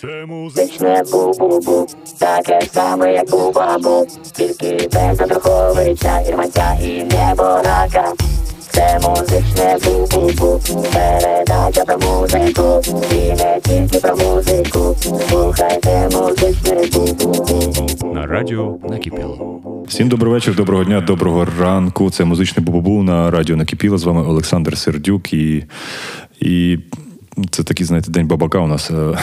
Це музичне бу-бу-бу, таке саме, як бу-бабу, тільки без Андруховича, Ірманця і неборака. Це музичне бу-бу-бу, передача про музику, і не тільки про музику. Слухайте музичне бу-бу-бу. на радіо накипіло. Всім добрий вечір, доброго дня, доброго ранку. Це музичний бубубу на радіо накипіло. З вами Олександр Сердюк і. і... Це такий, знаєте, день бабака у нас. Е,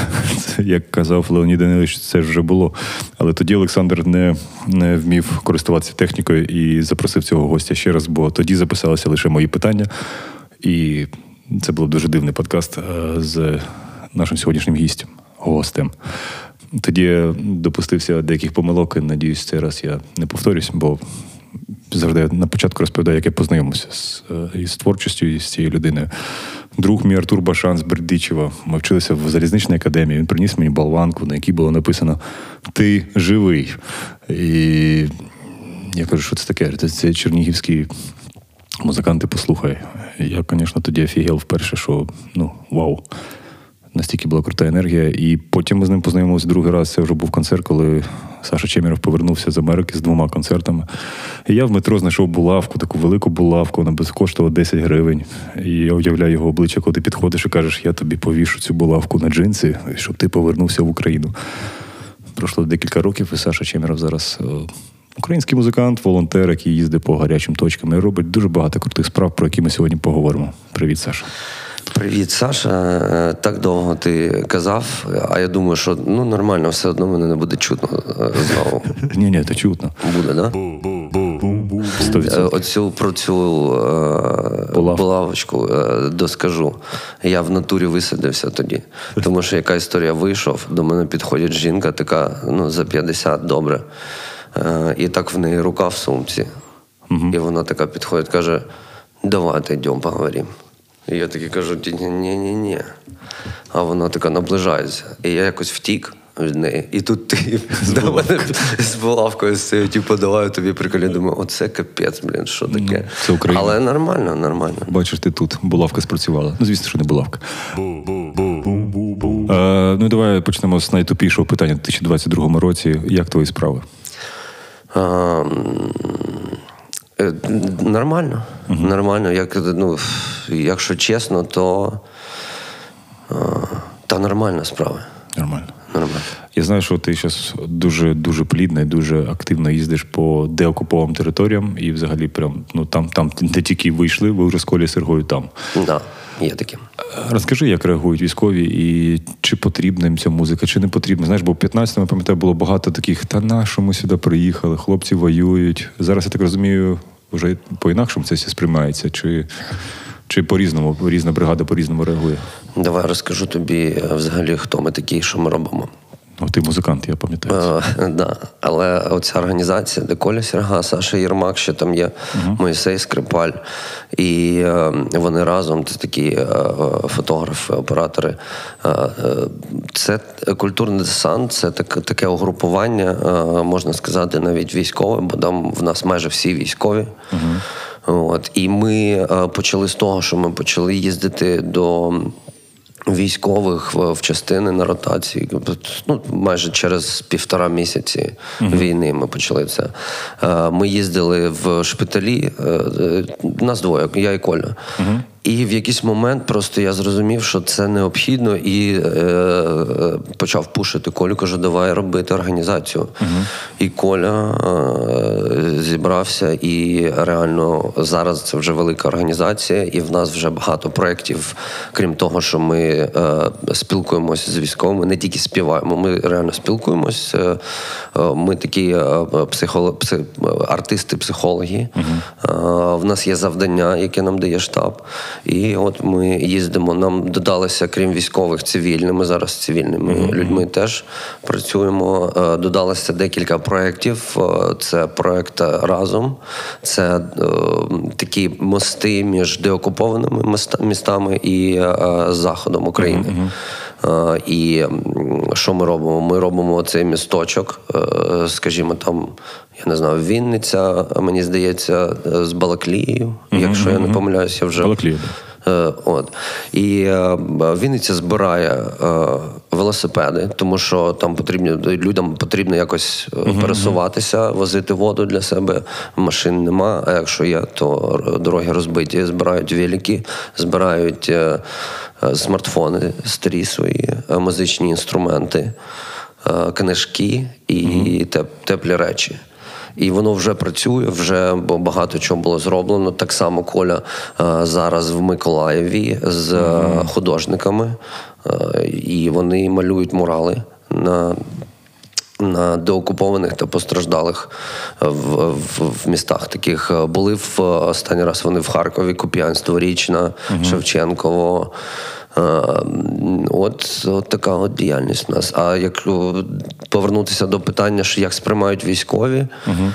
Як казав Леонід Данилович, це вже було. Але тоді Олександр не, не вмів користуватися технікою і запросив цього гостя ще раз, бо тоді записалися лише мої питання. І це був дуже дивний подкаст е, з нашим сьогоднішнім гістем, гостем. Тоді я допустився деяких помилок, і надіюсь, цей раз я не повторюсь, бо завжди на початку розповідаю, як я познайомився з, е, із творчістю і з цією людиною. Друг мій Артур Башан з Бердичева. Ми вчилися в залізничній академії. Він приніс мені болванку, на якій було написано Ти живий. І я кажу, що це таке? Це, чернігівський музиканти, послухай. Я, звісно, тоді офігел вперше, що ну, вау. Настільки була крута енергія. І потім ми з ним познайомилися другий раз. Це вже був концерт, коли Саша Чеміров повернувся з Америки з двома концертами. І я в метро знайшов булавку, таку велику булавку, вона без коштувала 10 гривень. І я уявляю його обличчя, коли ти підходиш і кажеш, я тобі повішу цю булавку на джинси, щоб ти повернувся в Україну. Пройшло декілька років, і Саша Чеміров зараз. е, Український музикант, волонтер, який їздить по гарячим точкам і робить дуже багато крутих справ, про які ми сьогодні поговоримо. Привіт, Саша. Привіт, Саша. Е, Так довго ти казав, а я думаю, що ну нормально, все одно мене не буде чутно е, знову. Ні, ні, це чутно. Буде, да? Е. Оцю про цю е, булавочку е, доскажу. Я в натурі висадився тоді. Тому що яка історія вийшов, до мене підходить жінка, така ну, за 50 добре. Е, і так в неї рука в сумці. І вона така підходить, каже: давайте йдемо поговоримо. І я такий кажу, ні-ні-ні. А вона така наближається. І я якось втік від неї. І тут ти до мене з булавкою з цією, типу, давай тобі приколі. Думаю, оце капець, блін, що таке. Ну, це Україна. Але нормально, нормально. Бачиш, ти тут булавка спрацювала. Ну, звісно, що не булавка. Е, ну, давай почнемо з найтупішого питання. У 2022 році. Як твої справи? А, м, Угу. нормально. Нормально. Як, ну, якщо чесно, то та нормальна справа. Нормально. Нормально. Я знаю, що ти зараз дуже дуже плідно і дуже активно їздиш по деокупованим територіям, і взагалі, прям ну там, там де тільки вийшли, ви вже з Колі Сергою там. Да, є таким. Розкажи, як реагують військові, і чи потрібна їм ця музика, чи не потрібна. Знаєш, бо в 15-му, я пам'ятаю, було багато таких, та на що ми сюди приїхали, хлопці воюють. Зараз я так розумію, вже по-інакшому це все сприймається, чи, чи по-різному, різна бригада по-різному реагує. Давай розкажу тобі е, взагалі, хто ми такі, що ми робимо. Ну, ти музикант, я пам'ятаю. Е, да. Але оця організація, де Коля Серга, Саша Єрмак, ще там є Моїсей Скрипаль. І е, вони разом, це такі е, фотографи, оператори. Це культурний десант, це так, таке угрупування, можна сказати, навіть військове, бо там в нас майже всі військові. От. І ми почали з того, що ми почали їздити до військових в, в частини на ротації. Ну, майже через півтора місяці війни ми почали це. Е, Ми їздили в шпиталі, е, е, нас двоє, я і Коля. І в якийсь момент просто я зрозумів, що це необхідно, і е, е, почав пушити Колю. Кажу, давай робити організацію. І Коля е, зібрався, і реально зараз це вже велика організація, і в нас вже багато проєктів, крім того, що ми е, спілкуємося з військовими, не тільки співаємо, ми реально спілкуємося. Е, е, ми такі е, психоло, пси, артисти, психологи. Е, в нас є завдання, яке нам дає штаб. І от ми їздимо. Нам додалося, крім військових, цивільними зараз з цивільними людьми теж працюємо. Е, Додалося декілька проєктів. Е, Це проєкт разом, це е, такі мости між деокупованими міста- містами і заходом України. Е, І що ми робимо? Ми робимо цей місточок, е, скажімо, там, я не знаю, Вінниця, мені здається, е, з Балаклією, якщо я не помиляюся, вже Балаклія, От. І Вінниця збирає велосипеди, тому що там потрібно людям потрібно якось пересуватися, возити воду для себе. Машин нема. А якщо є, то дороги розбиті. Збирають велики, збирають смартфони, старі свої музичні інструменти. Е, книжки і mm-hmm. теплі речі. І воно вже працює, вже бо багато чого було зроблено. Так само Коля е, зараз в Миколаєві з mm-hmm. художниками, і вони малюють мурали на на деокупованих та постраждалих в, в в, містах. Таких були в останній раз вони в Харкові, Куп'янство, Річна, mm-hmm. Шевченково. От от така от діяльність в нас. А як повернутися до питання, що як сприймають військові, угу.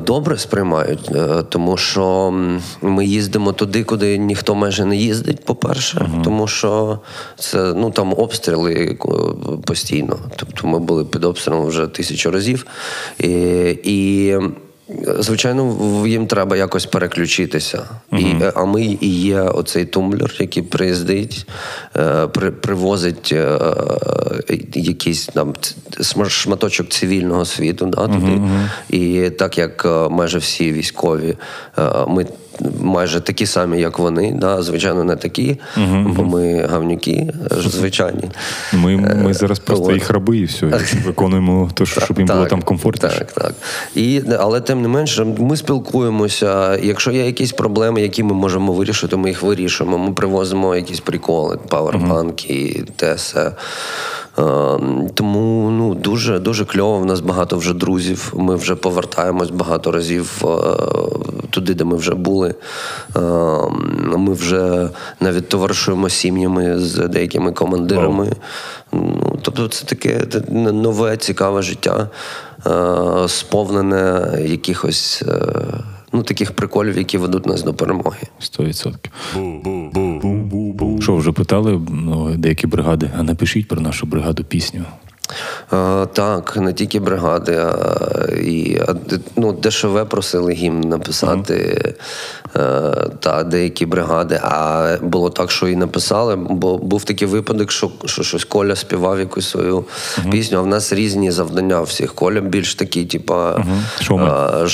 Добре сприймають, е, тому що ми їздимо туди, куди ніхто майже не їздить, по-перше, угу. тому що це ну там обстріли е, постійно. Тобто ми були під обстрілом вже тисячу разів. І, і Звичайно, їм треба якось переключитися. uh І, е, А ми і є оцей тумблер, який приїздить, е, при, привозить е, якийсь там шматочок цивільного світу да, туди. uh І так як майже всі військові, ми майже такі самі, як вони. Да? Звичайно, не такі, угу, бо ми гавнюки звичайні. Ми ми е, зараз просто От. їх раби і все. Виконуємо те, щоб їм так, було там комфортніше. Так, так. І, Але тим не менше, ми спілкуємося. Якщо є якісь проблеми, які ми можемо вирішити, ми їх вирішуємо. Ми привозимо якісь приколи, павербанки, угу. те все. Ем, тому ну дуже дуже кльово. В нас багато вже друзів. Ми вже повертаємось багато разів е, туди, де ми вже були. Ем, ми вже навіть товаришуємо сім'ями з деякими командирами. Ну, Тобто, це таке нове, цікаве життя, е, сповнене якихось. Е, ну, таких приколів, які ведуть нас до перемоги. Сто відсотків. Що вже питали ну, деякі бригади? А напишіть про нашу бригаду пісню. А, Так, не тільки бригади, а і ну, ДШВ просили гімн написати mm-hmm. та деякі бригади. А було так, що і написали, бо був такий випадок, що що щось Коля співав якусь свою mm-hmm. пісню. А в нас різні завдання всіх. Коля більш такий, типа mm-hmm.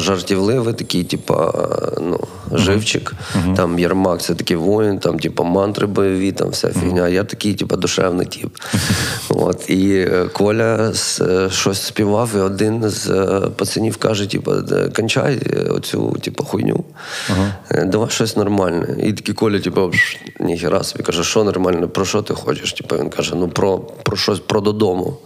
жартівливий, такий, типа, ну, живчик. Там Єрмак, це такий воїн, там, типа, мантри бойові, там вся фігня. Я такий, типа, душевний тип. От. І е, Коля е, щось співав, і один з е, пацанів каже: типу, кончай оцю типу, хуйню, ага. давай щось нормальне. І такий Коля, типу, ніхера собі каже, що нормальне, про що ти хочеш? Типу, Він каже: ну про про щось про додому.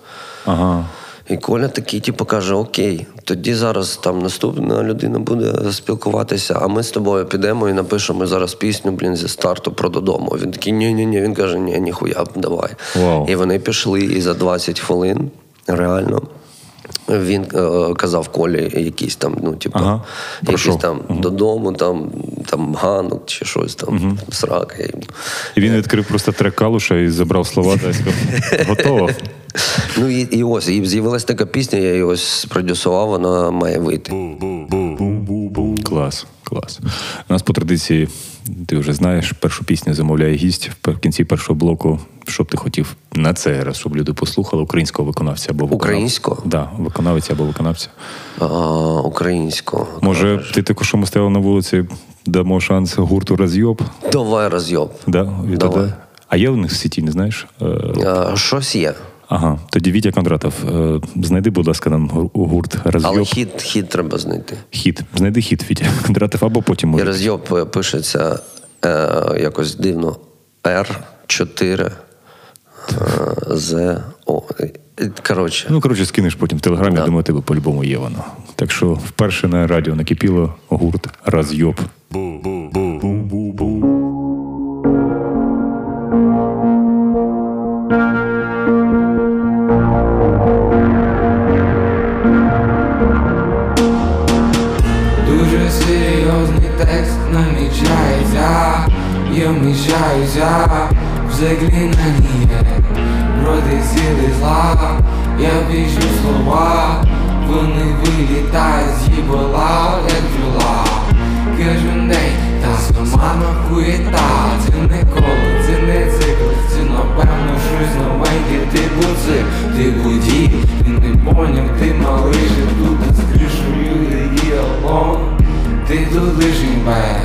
Ага. І Коля такий, типу, каже: Окей, тоді зараз там наступна людина буде спілкуватися, а ми з тобою підемо і напишемо зараз пісню блін, зі старту про додому. Він такий, ні-ні-ні. Він каже, ні, ніхуя, давай. Wow. І вони пішли і за 20 хвилин реально. Він е, казав Колі якісь там, ну, типу, ага. якісь там угу. додому, там там ганок чи щось там, uh срака. І він відкрив просто трек калуша і забрав слова та сказав, готово. Ну і і ось і з'явилася така пісня, я її ось спродюсував, вона має вийти. Клас, клас. У нас по традиції, ти вже знаєш, першу пісню замовляє гість в кінці першого блоку. Що б ти хотів на цей раз, щоб люди послухали українського виконавця або виконавця? Українського? Да, виконавця або виконавця. А, Українського. Може, кажеш. ти також ми стояли на вулиці, дамо шанс гурту розйоб? Давай розйоб. Да? Давай. А є у них в сіті, не знаєш? А, Щось є. Ага, тоді Вітя Кондратов, е, знайди, будь ласка, нам гурт розйоб. Але хід хід треба знайти. Хід. Знайди хід Вітя Кондратов, або потім може. І розйоб пишеться е, якось дивно. Р4 е, З О. Коротше. Ну, коротше, скинеш потім в телеграмі, да. думаю, тебе по-любому є воно. Так що вперше на радіо накипіло гурт розйоб. Бу-бу-бу-бу-бу. Я вміщаюся в заклинання проти сили зла, я пишу слова, вони вилітають з їбала, як бджола. Кожен день та Мама хуєта, це не коло, це не цикл Це напевно щось новеньке, типу цик Типу дій, ти не поняв, ти малий тут Ти тут лиш імбе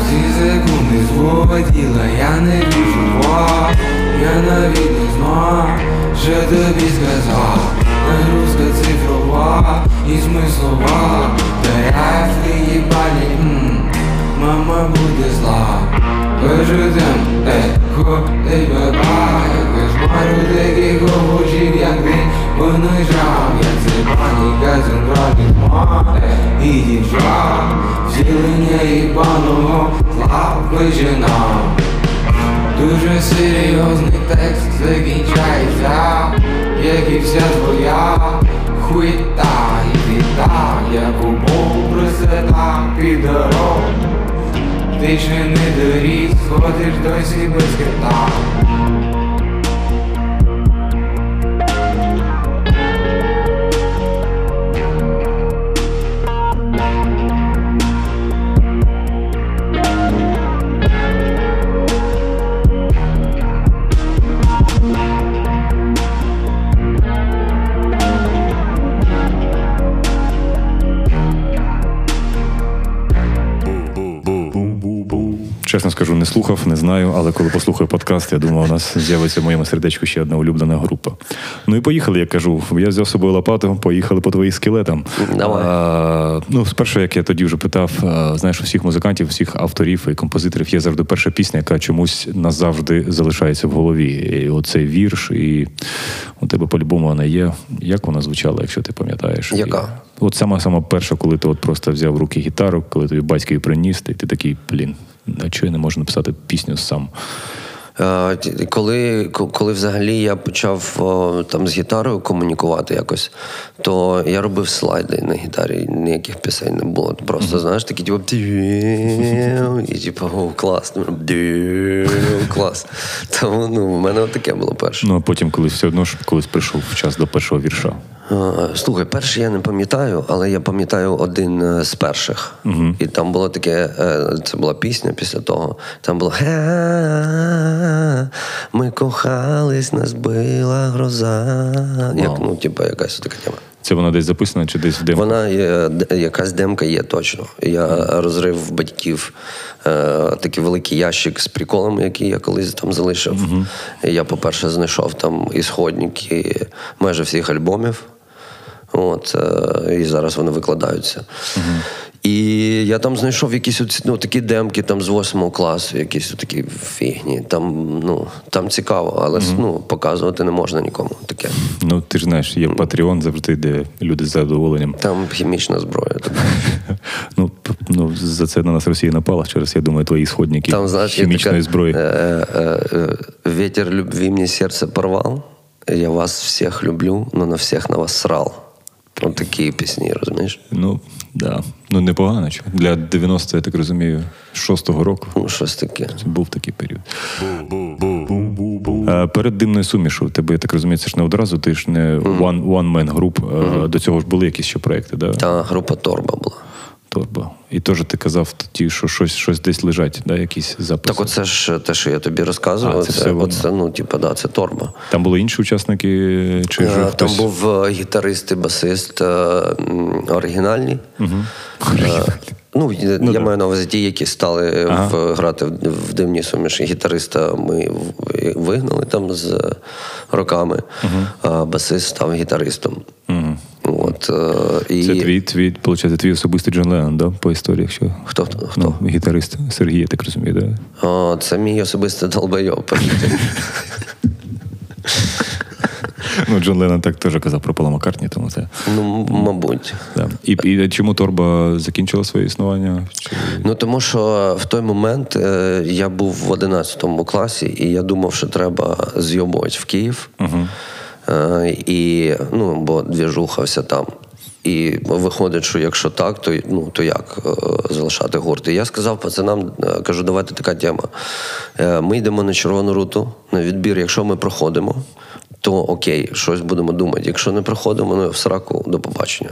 Всі секунди зводіла, я не віжу. Два Я навіть не знав, що тобі сказав Нагрузка цифрова і смислова. Теряєш в їбалі, м мама буде зла Вижитим, ехо, ти бабай Кошмарю таких овочів, як ти понижав Як це паніка, центральний мати І дівчат, втілення їбаного зла вижинав Дуже серйозний текст закінчається, як і вся твоя хуйта і біда, як у Богу присета під дорогу. Ти ще не доріс, ходиш досі без скрита. Не слухав, не знаю, але коли послухаю подкаст, я думаю, у нас з'явиться в моєму сердечку ще одна улюблена група. Ну і поїхали, я кажу. Я взяв з собою лопату, поїхали по твоїх скелетам. Давай. А, ну, спершу, як я тоді вже питав, знаєш, у всіх музикантів, всіх авторів і композиторів є завжди перша пісня, яка чомусь назавжди залишається в голові. І оцей вірш, і у тебе по-любому вона є. Як вона звучала, якщо ти пам'ятаєш? Яка? І, от сама сама перша, коли ти от просто взяв в руки гітару, коли тобі батько її приніс, і ти такий, блін, а чого я не можу написати пісню сам? Е, Коли, коли взагалі я почав там з гітарою комунікувати якось, то я робив слайди на гітарі, ніяких пісень не було. Просто, знаєш, такі типу і типу, о, клас, ну, клас. Тому ну, в мене таке було перше. Ну а потім, коли все одно ж колись прийшов час до першого вірша. Е, Слухай, перший я не пам'ятаю, але я пам'ятаю один е, з перших. І там було таке, е, це була пісня після того. Там було Ми кохались, нас била гроза. Як, ну, типу, якась така тема. Це вона десь записана чи десь в демку? Вона є, якась демка є точно. Я розрив батьків е, такий великий ящик з приколами, який я колись там залишив. І я, по-перше, знайшов там ісходники майже всіх альбомів. От, е, і зараз вони викладаються. І я там знайшов якісь оці, ну, такі демки там з восьмого класу, якісь такі фігні. Там, ну, там цікаво, але ну, показувати не можна нікому таке. Ну ти ж знаєш, є Patreon завжди, де люди з задоволенням. Там хімічна зброя. Ну, ну за це на нас Росія напала через, я думаю, твої сходники Там, знаєш, хімічної така, зброї. Е, е, е, Ветер любви мне сердце порвал. Я вас всіх люблю, но на всіх на вас срал. От такі пісні, розумієш? Ну, да. Ну, непогано. чого. Для 90 я так розумію, 6-го року. Ну, щось таке. Це був такий період. А, перед димною сумішу, тебе, я так розумію, це ж не одразу, ти ж не one, one man group. А, До цього ж були якісь ще проекти, да? Та група Торба була. Торба. І теж ти казав тоді, що щось, щось десь лежать, да, якісь записи. Так, оце ж те, що я тобі розказував. А, це це, все оце, ну, типа, да, це торба. Там були інші учасники, чи Е, Там був е, гітарист і басист оригінальні. Е, Ну, я, Ну, я да. маю на увазі ті, які стали в, грати в, в дивні суміші. Гітариста ми вигнали там з роками, а басист став гітаристом. От, е, і... Це твій, твій, виходить, твій особистий Джон Леннон, да, по історії, якщо... Хто? хто? Ну, гітарист Сергій, я так розумію, да? О, це мій особистий долбойоб. Ну, Джон Леннон так теж казав про Пола Маккартні, тому це... ну, мабуть. Да. І, і чому Торба закінчила своє існування? Чи... Ну тому що в той момент е, я був в 11 класі, і я думав, що треба зйобувати в Київ. Е, і, ну, бо двіжуха вся там. І виходить, що якщо так, то, ну, то як е, залишати гурт? І я сказав пацанам, е, кажу, давайте така тема. Е, ми йдемо на червону руту, на відбір, якщо ми проходимо, то окей, щось будемо думати. Якщо не проходимо, ну в сраку до побачення.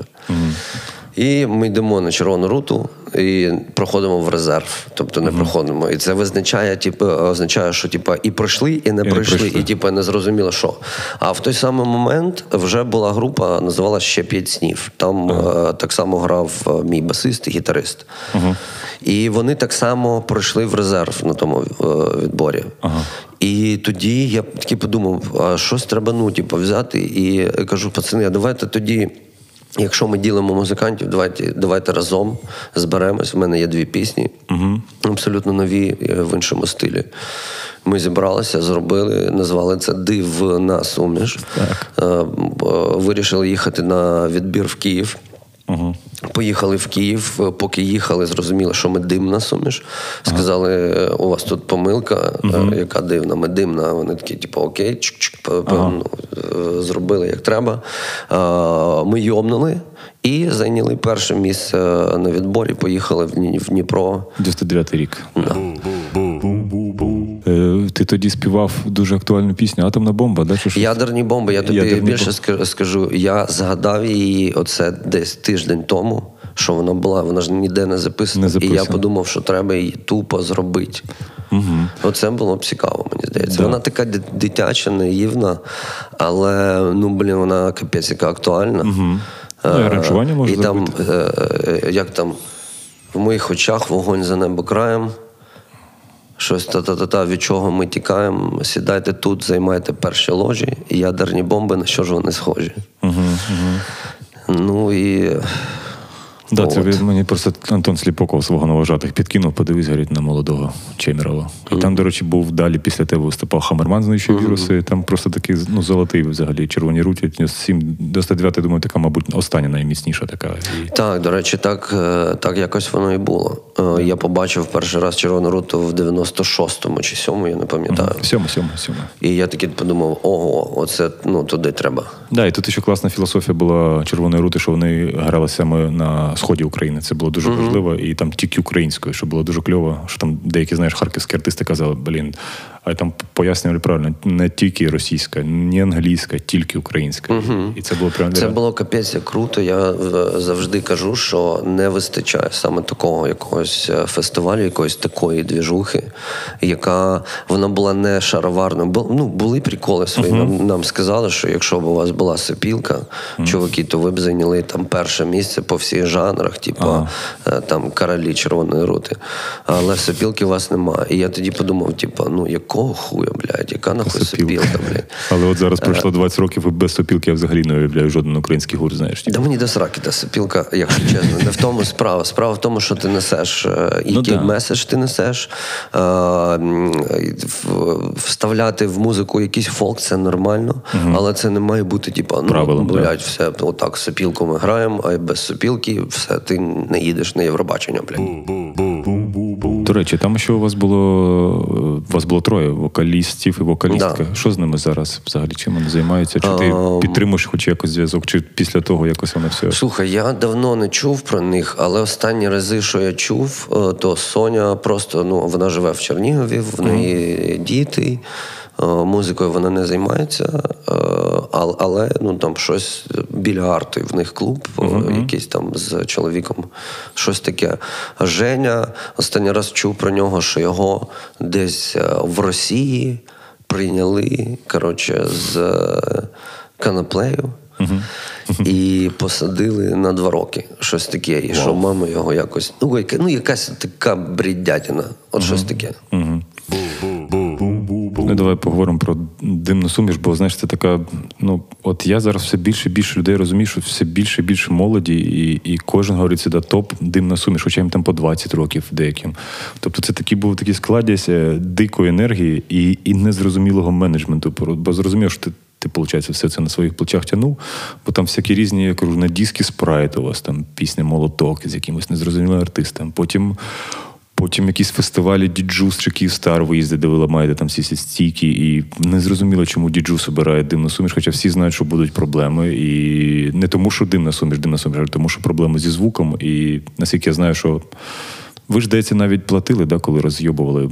І ми йдемо на червону руту і проходимо в резерв. Тобто не проходимо. І це визначає, типу, означає, що типу, і пройшли, і не не пройшли, пройшли. і типу, не зрозуміло, що. А в той самий момент вже була група, називалася ще п'ять снів. Там е, так само грав е, мій басист і гітарист. І вони так само пройшли в резерв на тому е, відборі. І тоді я таки подумав, а щось треба ну, типу, взяти. І кажу, пацани, а давайте тоді. Якщо ми ділимо музикантів, давайте, давайте разом зберемось. У мене є дві пісні, абсолютно нові е, в іншому стилі. Ми зібралися, зробили, назвали це Див на суміш. Так. е, Вирішили їхати на відбір в Київ. Поїхали в Київ, е, поки їхали, зрозуміли, що ми димна суміш. Сказали, е, у вас тут помилка, е, яка дивна, ми димна. Вони такі, типу, окей, чик-чик, по- ну, зробили як треба. Ми йомнули і зайняли перше місце на відборі. Поїхали в Дні- в Дніпро. 99-й рік. Е, Ти тоді співав дуже актуальну пісню Атомна бомба, да? Чи? Ядерні бомби, я тобі Ядерні більше бомби. скажу. Я згадав її оце десь тиждень тому, що вона була, вона ж ніде не записана. Не І я подумав, що треба її тупо зробити. Угу. Оце було б цікаво, мені здається. Да. Вона така дитяча, наївна, але ну, блін, вона капець яка актуальна. Угу. Ну, і аранжування можна І там, зробити. е, е, як там, в моїх очах вогонь за небо краєм. Щось та-та-та-та, від чого ми тікаємо. Сідайте тут, займайте перші ложі, і ядерні бомби, на що ж вони схожі. Ну і. Да, це від- мені просто Антон Сліпоков свого новожатих підкинув, подивись, говорить, на молодого Чемерова. І там, до речі, був далі після тебе виступав Хамерман знищив віруси. Там просто такий ну, золотий взагалі червоні руті. 7, 99, я думаю, така, мабуть, остання найміцніша така. Так, до речі, так, е, так якось воно і було. Е, Я побачив перший раз червону руту в 96-му чи 7-му, я не пам'ятаю. Сьома, сьома, сьома. І я таки подумав: ого, оце ну, туди треба. Да, і тут ще класна філософія була червоної рути, що вони грали саме на сході України. Це було дуже важливо, і там тільки українською, що було дуже кльово. Що там деякі, знаєш, харківські артисти казали, блін, а там пояснювали правильно, не тільки російська, не англійська, тільки українська. І це було прям Це було капець як круто. Я е, завжди кажу, що не вистачає саме такого якогось е, фестивалю, якоїсь такої двіжухи, яка вона була не шароварною. Ну, були приколи свої. Нам, нам сказали, що якщо б у вас була сопілка, чуваки, то ви б зайняли там перше місце по всіх жанрах, типу е, там королі червоної рути. Але сопілки у вас немає. І я тоді подумав, типу, ну якого хуя, блядь, яка нахуй Сопілка. блядь. Але от Е. зараз пройшло 20 років, і без сопілки я взагалі не уявляю жоден український гурт, знаєш. Да мені до сраки та сопілка, якщо чесно. Не в тому справа. Справа в тому, що ти несеш, е, який Ну да. меседж ти несеш. Е, Вставляти в музику якийсь фолк це нормально, але це не має бути, типу, ну, Правилом, да. все, отак, сопілку ми граємо, а без сопілки все, ти не їдеш на Євробачення, блядь. До речі, там ще у вас було у вас було троє вокалістів і вокалістка. Да. Що з ними зараз взагалі? Чим вони займаються? Чи ти підтримуєш хоч якось зв'язок, чи після того якось воно все? Слухай, я давно не чув про них, але останні рази, що я чув, е, то Соня просто ну вона живе в Чернігові, в неї діти. Е, Музикою вона не займається, е, але ну там щось біля арти в них клуб, е, якийсь там з чоловіком, щось таке. Женя останній раз чув про нього, що його десь в Росії прийняли коротше, з е, канаплею. І посадили на два роки. Щось таке. І що мама його якось. Ну, яка, ну якась така бредятина. От щось таке. Ну, давай поговоримо про димну суміш, бо знаєш, це така. Ну, от я зараз все більше і більше людей розумію, що все більше і більше молоді, і, і кожен говорить сюди топ димна суміш, хоча їм там по 20 років деяким. Тобто це такий був такий складність е, дикої енергії і, і незрозумілого менеджменту. Бо зрозумів, що ти. Ти, виходить, все це на своїх плечах тягнув, бо там всякі різні, я кажу, на диски спрайт у вас, там пісня Молоток з якимось незрозумілим артистом. Потім Потім якісь фестивалі Djuice чи Київстар виїзди, де ви ламаєте там всі ці стійки, і не зрозуміло, чому Djuice обирає димну суміш, хоча всі знають, що будуть проблеми. І не тому, що димна суміш, димна суміш, а тому, що проблеми зі звуком. І наскільки я знаю, що Ви ж здається, навіть платили, да, коли розйобували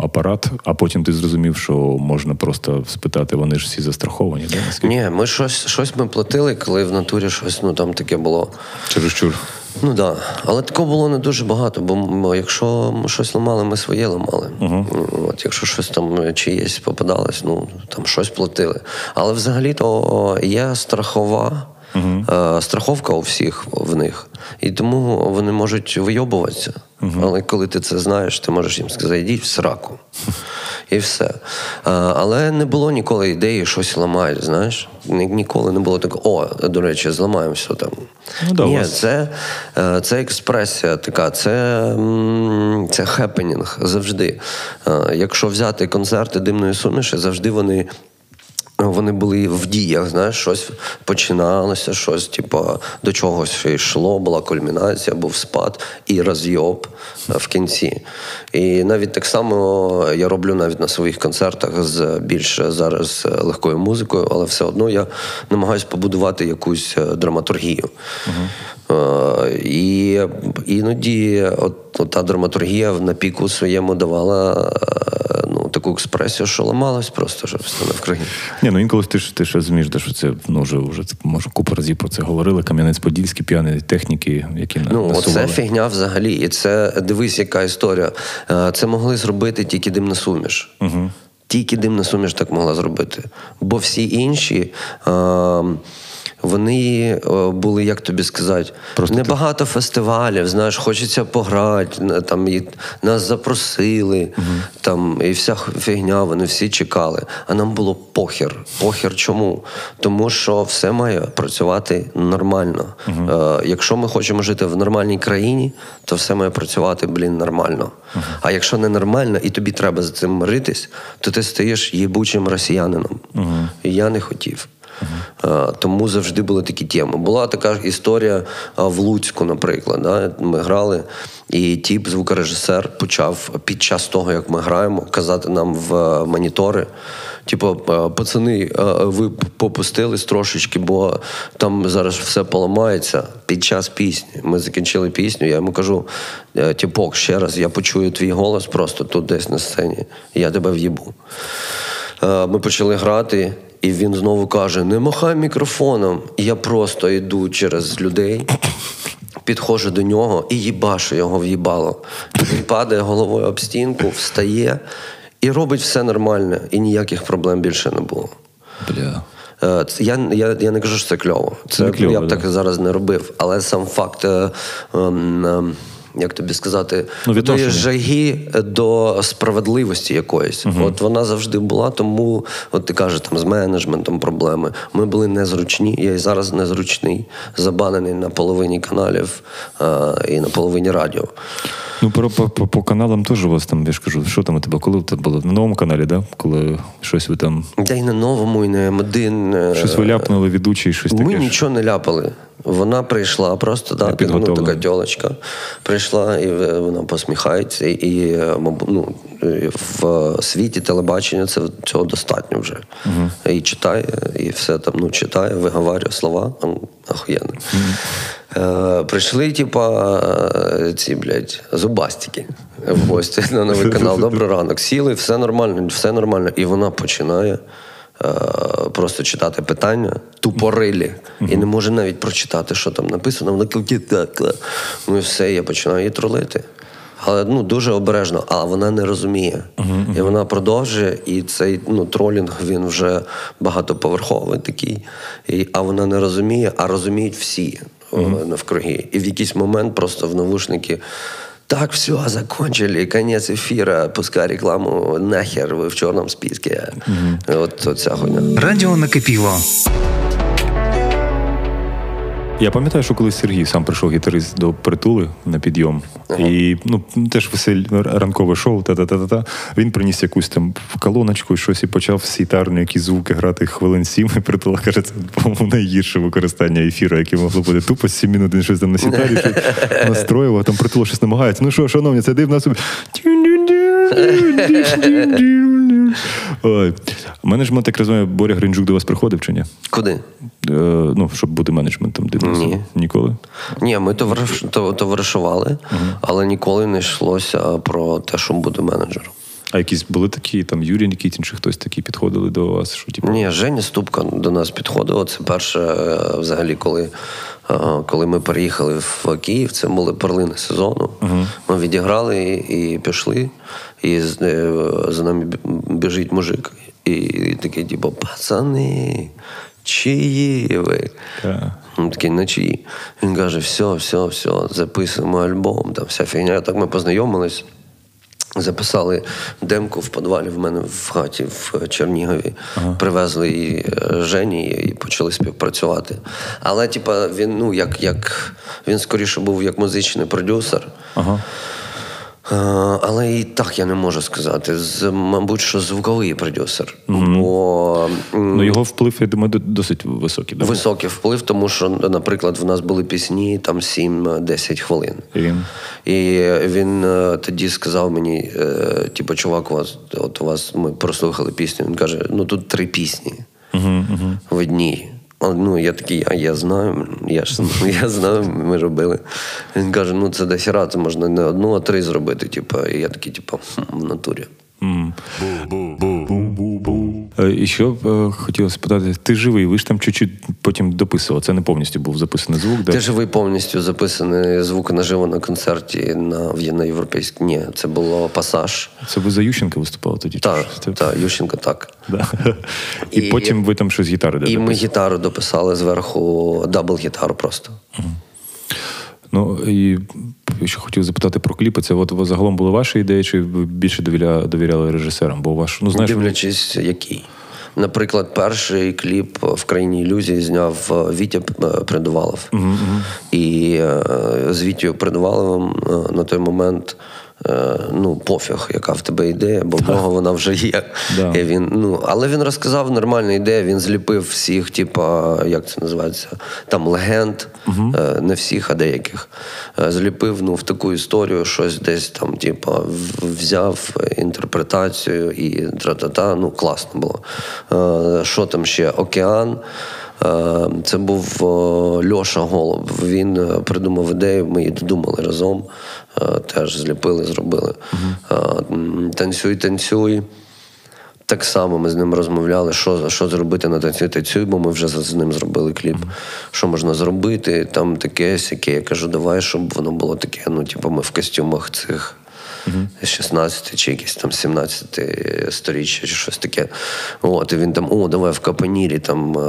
апарат, а потім ти зрозумів, що можна просто спитати, вони ж всі застраховані, да? наскільки? Ні, ми щось, щось ми платили, коли в натурі щось ну там таке було. Чересчур. Ну так. Да. Але такого було не дуже багато, бо якщо ми щось ламали, ми своє ламали. От, якщо щось там чиєсь попадалось, ну там щось платили. Але взагалі-то є страхова. Е, Страховка у всіх в них, і тому вони можуть вийобуватися. Але коли ти це знаєш, ти можеш їм сказати, йдіть в сраку. І все. Е, Але не було ніколи ідеї щось ламають, знаєш. Ні- Ніколи не було такого, о, до речі, зламаємо все там. Ну Ні, це, е, це експресія така, це, це хепенінг завжди. Якщо взяти концерти димної суміші, завжди вони. Вони були в діях, знаєш, щось починалося, щось, типу, до чогось йшло, була кульмінація, був спад і розйоб е, в кінці. І навіть так само я роблю навіть на своїх концертах з більш зараз легкою музикою, але все одно я намагаюся побудувати якусь е, драматургію. Е, І іноді от, от та драматургія на піку своєму давала е, ну, таку експресію, що ламалась просто що все навкруги. Ні, ну інколи ти ж ти ще змієш, да, що це ну, вже, вже це, може купу разів про це говорили. Кам'янець-Подільський, п'яні техніки, які Ну, насували. оце фігня взагалі. І це дивись, яка історія. Е, Це могли зробити тільки димна суміш. Угу. Тільки димна суміш так могла зробити. Бо всі інші. Е- вони е, були, як тобі сказати, Просто ти- небагато фестивалів, знаєш, хочеться пограти, там і нас запросили, там і вся фігня, вони всі чекали. А нам було похер. Похер чому? Тому що все має працювати нормально. Е, якщо ми хочемо жити в нормальній країні, то все має працювати, блін, нормально. А якщо не нормально, і тобі треба з цим миритись, то ти стаєш їбучим росіянином. І я не хотів. Е, Тому завжди були такі теми. Була така ж історія е, в Луцьку, наприклад. Да? Ми грали, і тіп, звукорежисер, почав під час того, як ми граємо, казати нам в е, монітори. Типу, пацани, ви попустились трошечки, бо там зараз все поламається під час пісні. Ми закінчили пісню. Я йому кажу: «Е, Тіпок, ще раз я почую твій голос просто тут десь на сцені. Я тебе в'їбу. Ми почали грати, і він знову каже: Не махай мікрофоном. І я просто йду через людей, підходжу до нього і їбашу його в'їбало. Він падає головою об стінку, встає і робить все нормально, і ніяких проблем більше не було. Бля. Е, Я, я, я не кажу, що це кльово. Це Не кльово, я б да. так зараз не робив. Але сам факт, е, ем, як тобі сказати, Ну, тої жаги до справедливості якоїсь. От вона завжди була, тому от ти кажеш, там з менеджментом проблеми. Ми були незручні, я і зараз незручний, забанений на половині каналів е, і на половині радіо. Ну, по, по, по, по каналам теж у вас там, я ж кажу, що там у тебе, коли це було? На новому каналі, да? Коли щось ви там, Я і на новому, і на М1. е, щось ви ляпнули, ведучий, щось таке. Ми нічого не ляпали. Вона прийшла просто, да, ну, Непідготовлена. така тьолочка. Прийшла, і вона посміхається. І е, ну, в світі телебачення це цього достатньо вже. І читає, і все там ну, читає, виговарює слова. там, Охуєнно. Е, прийшли, типа, е, ці, блядь, зубастики в гості на новий канал. Добрий ранок. Сіли, все нормально, все нормально. І вона починає просто читати питання, тупорилі, і не може навіть прочитати, що там написано. Вона так. Ну і все, я починаю її тролити. Але ну дуже обережно, а вона не розуміє. І вона продовжує, і цей ну, тролінг він вже багатоповерховий такий. І, а вона не розуміє, а розуміють всі о, навкруги. І в якийсь момент просто в навушники. Так, все, закончили, конец эфира, пускай рекламу нахер, ви в чорному списку. От, от ця хуйня. Радіо накипіло. Я пам'ятаю, що коли Сергій сам прийшов гітарист до притули на підйом, і ну теж весель ранкове шоу, та-та-та-та. Він приніс якусь там колоночку і щось і почав з гітарної якісь звуки грати хвилин сім. І притула каже, це по-моєму найгірше використання ефіру, яке могло бути тупо сім минут він щось там на сітарі щось настроїв, а там притула щось намагається. Ну що, шановні, це дивна собі. Ой. Менеджмент, так розумію, Боря Гринджук до вас приходив чи ні? Куди? Е, ну, щоб бути менеджментом. Ні. Ніколи? Ні, ми товариш, то- товаришували, але ніколи не йшлося про те, що буде менеджером. А якісь були такі, там Юрій Нікітін чи хтось такий підходили до вас? Що, типу, Ні, Женя Ступка до нас підходила. Це перше, е, взагалі, коли, коли ми переїхали в Київ, це були перлини сезону. Ми відіграли і, і пішли, і з- е, за нами біжить мужик. І, такий, типу, пацани, чиї ви? Так. Він такий, на чиї? Він каже: все, все, все, записуємо альбом, там вся фігня. Так ми познайомились. Записали демку в подвалі в мене в хаті в Чернігові. Привезли її е, Жені і почали співпрацювати. Але, типа, він, ну, як, як він скоріше був як музичний продюсер. Ага. Е, Але і так я не можу сказати. З, мабуть, що звуковий продюсер. Бо Ну, його вплив, я думаю, досить високий. Да? високий вплив, тому що, наприклад, в нас були пісні там 7-10 хвилин. І він? І він е, тоді сказав мені: е, типу, чувак, у вас, от у вас ми прослухали пісню. Він каже: ну тут три пісні в одній. Ну, я такий, а я знаю, я ж я знаю, ми робили. Він каже: ну це десь раз, можна не одну, а три зробити. Типу, і я такий, типу, в натурі. Е, І що е, хотілося спитати, ти живий, ви ж там чуть-чуть потім дописували. Це не повністю був записаний звук, де Ти живий повністю записаний звук наживо на концерті на, на європейській. Ні, це було пасаж. це ви за Ющенка виступали тоді? чи Так, що? Це- так, так. Да. І, І- потім ви там щось гітари де І ми гітару дописали зверху, double-гітару просто. Ну і ще хотів запитати про кліпи. Це от загалом були ваші ідеї, чи ви більше довіряли, довіряли режисерам? Бо ваш, ну знаєш, Дивлячись, який. Наприклад, перший кліп в країні ілюзії зняв е, Вітя е, Придувалов. І е, з Вітєю Придуваловим на той момент. Е, Ну, пофіг, яка в тебе ідея, бо в нього вона вже є. Да. І він, ну, але він розказав нормальну ідею, він зліпив всіх, типа, як це називається, там легенд, е, не всіх, а деяких. Е, Зліпив ну, в таку історію, щось десь там, типа, взяв інтерпретацію і тра-та-та. Ну, класно було. Що там ще? Океан. Е, Це був е, Льоша Голуб. Він е, придумав ідею, ми її додумали разом. Е, Теж зліпили, зробили. М, Танцюй, танцюй. Так само ми з ним розмовляли, що, що зробити на танцюй, танцюй, бо ми вже з ним зробили кліп. Що можна зробити, там таке, сяке. Я кажу, давай, щоб воно було таке. Ну, типу, ми в костюмах цих. 16 чи якісь там 17 сторіччя, чи щось таке. От, і він там, о, давай в капанірі, там, е,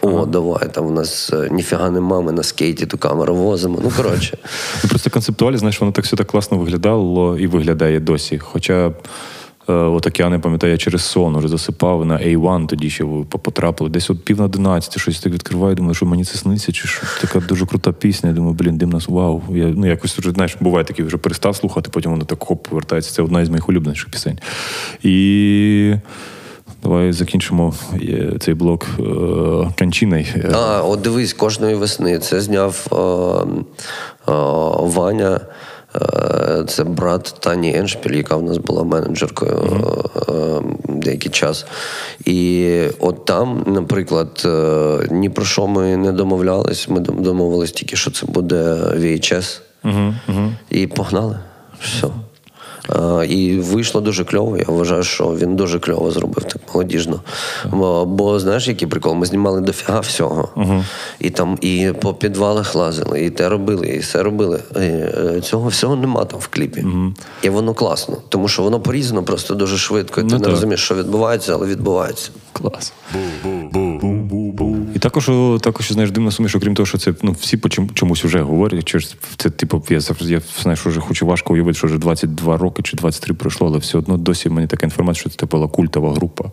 о, давай, там у нас е, ніфіга нема, ми на скейті ту камеру возимо. Ну, коротше. Ну, просто концептуально, знаєш, воно так все так класно виглядало і виглядає досі. Хоча. От океан, я пам'ятаю, я через сон уже засипав на A1, тоді ще потрапили. Десь от пів на 11, щось так відкриваю, думаю, що мені це сниться, чи що така дуже крута пісня. Я думаю, блін, дим нас вау. Я, ну, якось вже, знаєш, буває такі, вже перестав слухати, потім воно так хоп повертається. Це одна із моїх улюбленіших пісень. І давай закінчимо е, цей блок е. А, от дивись, кожної весни це зняв е, е, Ваня. Е, Це брат Тані Еншпіль, яка в нас була менеджеркою mm-hmm. деякий час. І от там, наприклад, е, ні про що ми не домовлялись. Ми дом- домовились тільки, що це буде VHS. І погнали. Все. Е, І вийшло дуже кльово. Я вважаю, що він дуже кльово зробив так молодіжно. Бо, бо знаєш, який прикол? Ми знімали дофіга всього. І там і по підвалах лазили, і те робили, і все робили. І, е, Цього всього нема там в кліпі. І воно класно, тому що воно порізано просто дуже швидко. І ти Ну, не так. розумієш, що відбувається, але відбувається. Клас. І також, також знаєш, дивна суміш, окрім того, що це ну, всі по чому- чомусь вже говорять. Чи це, типу, я завжди я знаю, що вже хочу важко уявити, що вже 22 роки чи 23 пройшло, але все одно досі в мене така інформація, що це типу була культова група.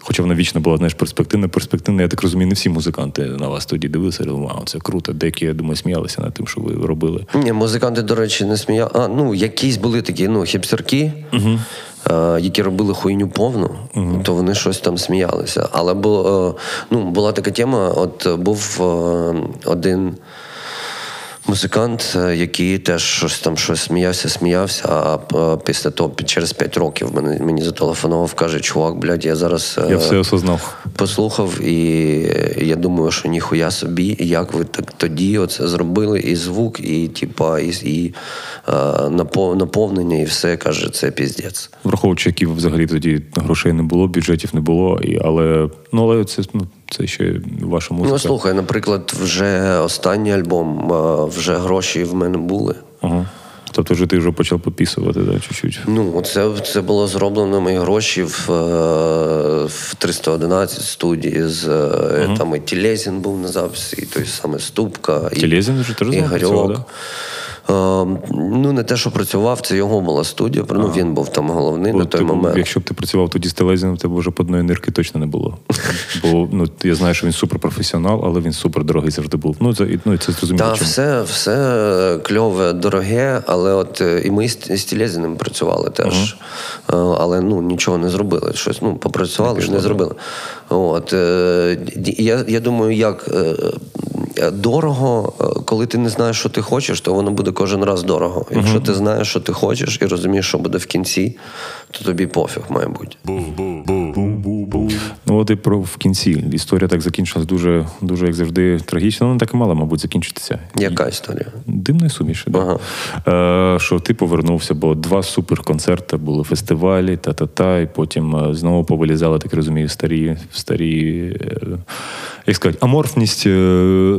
Хоча вона вічно була, знаєш, перспективна, перспективна. Я так розумію, не всі музиканти на вас тоді дивилися, вау, це круто. Деякі, я думаю, сміялися над тим, що ви робили. Ні, музиканти, до речі, не сміяли. А, ну, якісь були такі, ну, хіпстерки, е, які робили хуйню повну, то вони щось там сміялися. Але було, е, ну, була така тема: от був е, один. Музикант, е, який теж щось там щось сміявся, сміявся. А е, після того, через 5 років мені, мені зателефонував, каже, чувак, блядь, я зараз е, Я все осознав. послухав, і я думаю, що ніхуя собі, як ви так тоді оце зробили, і звук, і типа, і, і е, наповнення, і все каже, це піздець. Враховуючи, які взагалі тоді грошей не було, бюджетів не було, і, але, ну, але це, ну, це ще ваша музика. Ну, слухай, наприклад, вже останній альбом, вже гроші в мене були. Ага. Тобто вже ти вже почав підписувати, да, чуть-чуть. Ну, це, це було зроблено мої гроші в, е, в 311 студії. З, е, Там і Тілезін був на записі, і той самий Ступка. і Тілезін вже теж Ігорьок. Працював, Е, ну, не те, що працював, це його була студія. Ну, він був там головний Бо на той ти- момент. Якщо б ти працював тоді з Телезіном, тебе вже по одної нирки точно не було. Бо ну, я знаю, що він суперпрофесіонал, але він супердорогий завжди був. Ну, це, ну, це зрозуміло. Та чому. все, все кльове, дороге, але от е, і ми з, з Тілезіним працювали теж. Е, Але ну нічого не зробили. Щось ну попрацювали, не, зробили. От е, я, я думаю, як. е, Дорого, е, коли ти не знаєш, що ти хочеш, то воно буде кожен раз дорого. Якщо ти знаєш, що ти хочеш, і розумієш, що буде в кінці, то тобі пофіг, має бути. Ну, от і про в кінці. Історія так закінчилась дуже, дуже, як завжди, трагічно. Вона так і мала, мабуть, закінчитися. Яка історія? Дивної суміші, да? е, що ти повернувся, бо два суперконцерти були фестивалі, та-та-та, і потім е, знову повилізали, так розумію, старі, старі е, як сказати, аморфність. е,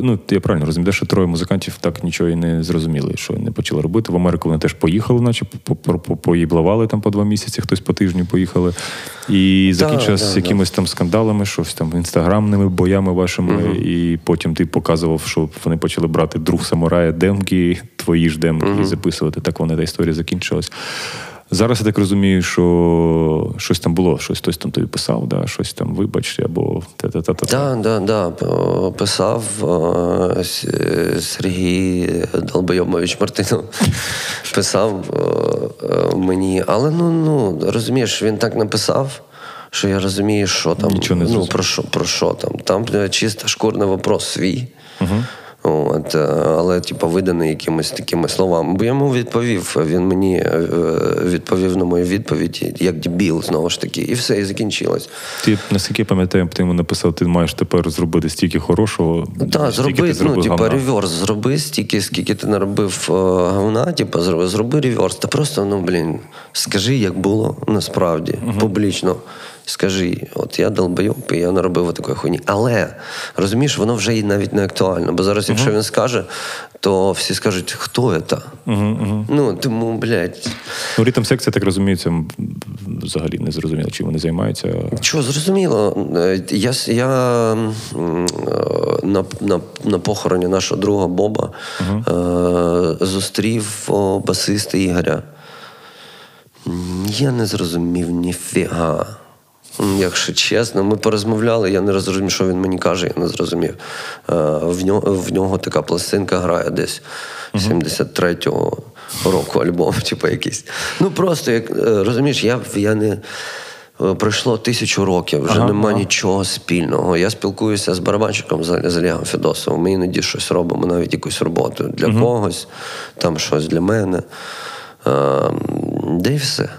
Ну, я правильно розумію, що троє музикантів так нічого і не зрозуміли, що не почали робити. В Америку вони теж поїхали, наче по- по- по- поїблавали там по два місяці, хтось по тижню поїхали. І закінчилось да, з да. там скандалами, щось там інстаграмними боями вашими, і потім ти показував, що вони почали брати друг самурая демки, твої ж демки, і записувати. Так вона та історія закінчилась. Зараз я так розумію, що щось там було, щось хтось там тобі писав, да, щось там вибач, або та-та-та-та. Так, да, да, п- писав Сергій Долбойомович Мартинов. Писав е, мені, але ну, ну розумієш, він так написав. Що я розумію, що там Нічого не ну, про що про що там. Там е, чисто шкурний вопрос свій. От, е, але, типу, виданий якимись такими словами. Бо я йому відповів. Він мені е, відповів на мою відповідь, як дебіл, знову ж таки, і все, і закінчилось. Ти, наскільки пам'ятаю, ти йому написав, ти маєш тепер зробити стільки хорошого. Так, зроби, ну, говна. реверс зроби, стільки, скільки ти наробив е, говна, типа, зроби, зроби реверс. Та просто, ну, блін, скажи, як було насправді, публічно. Скажи, от я долбойоб, і я наробив такої хуйні. Але розумієш, воно вже і навіть не актуально. Бо зараз, якщо він скаже, то всі скажуть, хто це? Ну, тому, блядь. Ну, ритм секція, так розумію, це взагалі не зрозуміло, чим вони займаються. Що, зрозуміло, Е, я, я е, на, на, на похороні нашого друга Боба е, зустрів басиста Ігоря. Я не зрозумів ніфіга. Якщо чесно, ми порозмовляли, я не розумів, що він мені каже, я не зрозумів. Е, В нього, в нього така пластинка грає десь 73-го року альбом, типу якийсь. Ну просто як е, розумієш, я, я не. е, Пройшло тисячу років, вже Ага, нема ага. нічого спільного. Я спілкуюся з барабанщиком з, Олегом Федосовим. Ми іноді щось робимо, навіть якусь роботу для когось, там щось для мене. Е, де і все.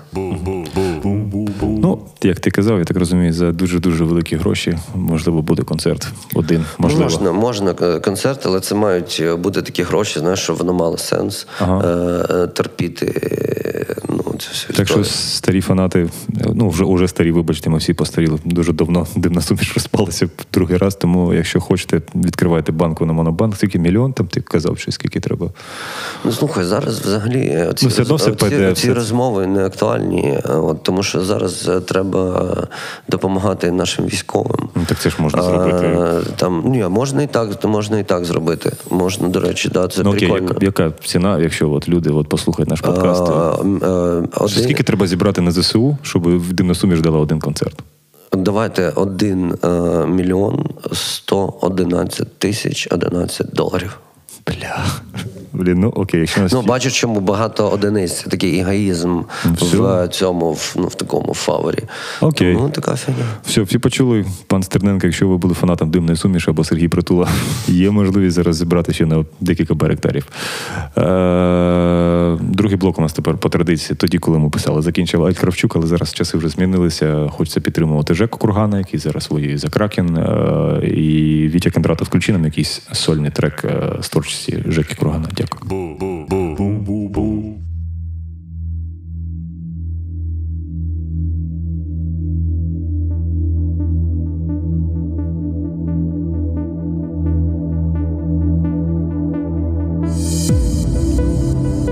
Ну, як ти казав, я так розумію, за дуже-дуже великі гроші, можливо, буде концерт один. Можливо. Можна, можна е, концерт, але це мають е, бути такі гроші, знаєш, щоб воно мало сенс Ага. е, е, терпіти. Ну, цю всю Так що старі фанати, ну вже уже старі, вибачте, ми всі постаріли дуже давно, дивна суміш розпалася в другий раз. Тому, якщо хочете, відкривайте банку на монобанк. Скільки мільйон там ти казав, що скільки треба. Ну слухай, зараз взагалі е, ці, Ну, все одно все оці, оці розмови не актуальні, от, тому що зараз е, треба допомагати нашим військовим. Ну так це ж можна А, зробити. Там ні, можна і так, можна і так зробити. Можна, до речі, да, це Ну окей, прикольно. яка, яка ціна, якщо от люди от послухають наш подкаст? А, м, е, один- Скільки треба зібрати на ЗСУ, щоб дивна суміш дала один концерт? Давайте 1 е, мільйон 111 тисяч 11 доларів. Бля. Блін, ну окей, якщо нас Ну, бачу, чому багато одиниць. Це такий егоїзм все. в цьому, в, ну, в такому фаворі. Окей. Ну, така фігня. Все, всі почули, пан Стерненко, якщо ви були фанатом димної суміші або Сергій Притула, є можливість зараз зібрати ще на декілька баректарів. Е, другий блок у нас тепер по традиції, тоді, коли ми писали, закінчив Альт Кравчук, але зараз часи вже змінилися. Хочеться підтримувати Жеку Кургана, який зараз воює за Кракен. Е, і Вітя Кендратов включи нам якийсь сольний трек е, з творчості Жеки Кургана. Дякую.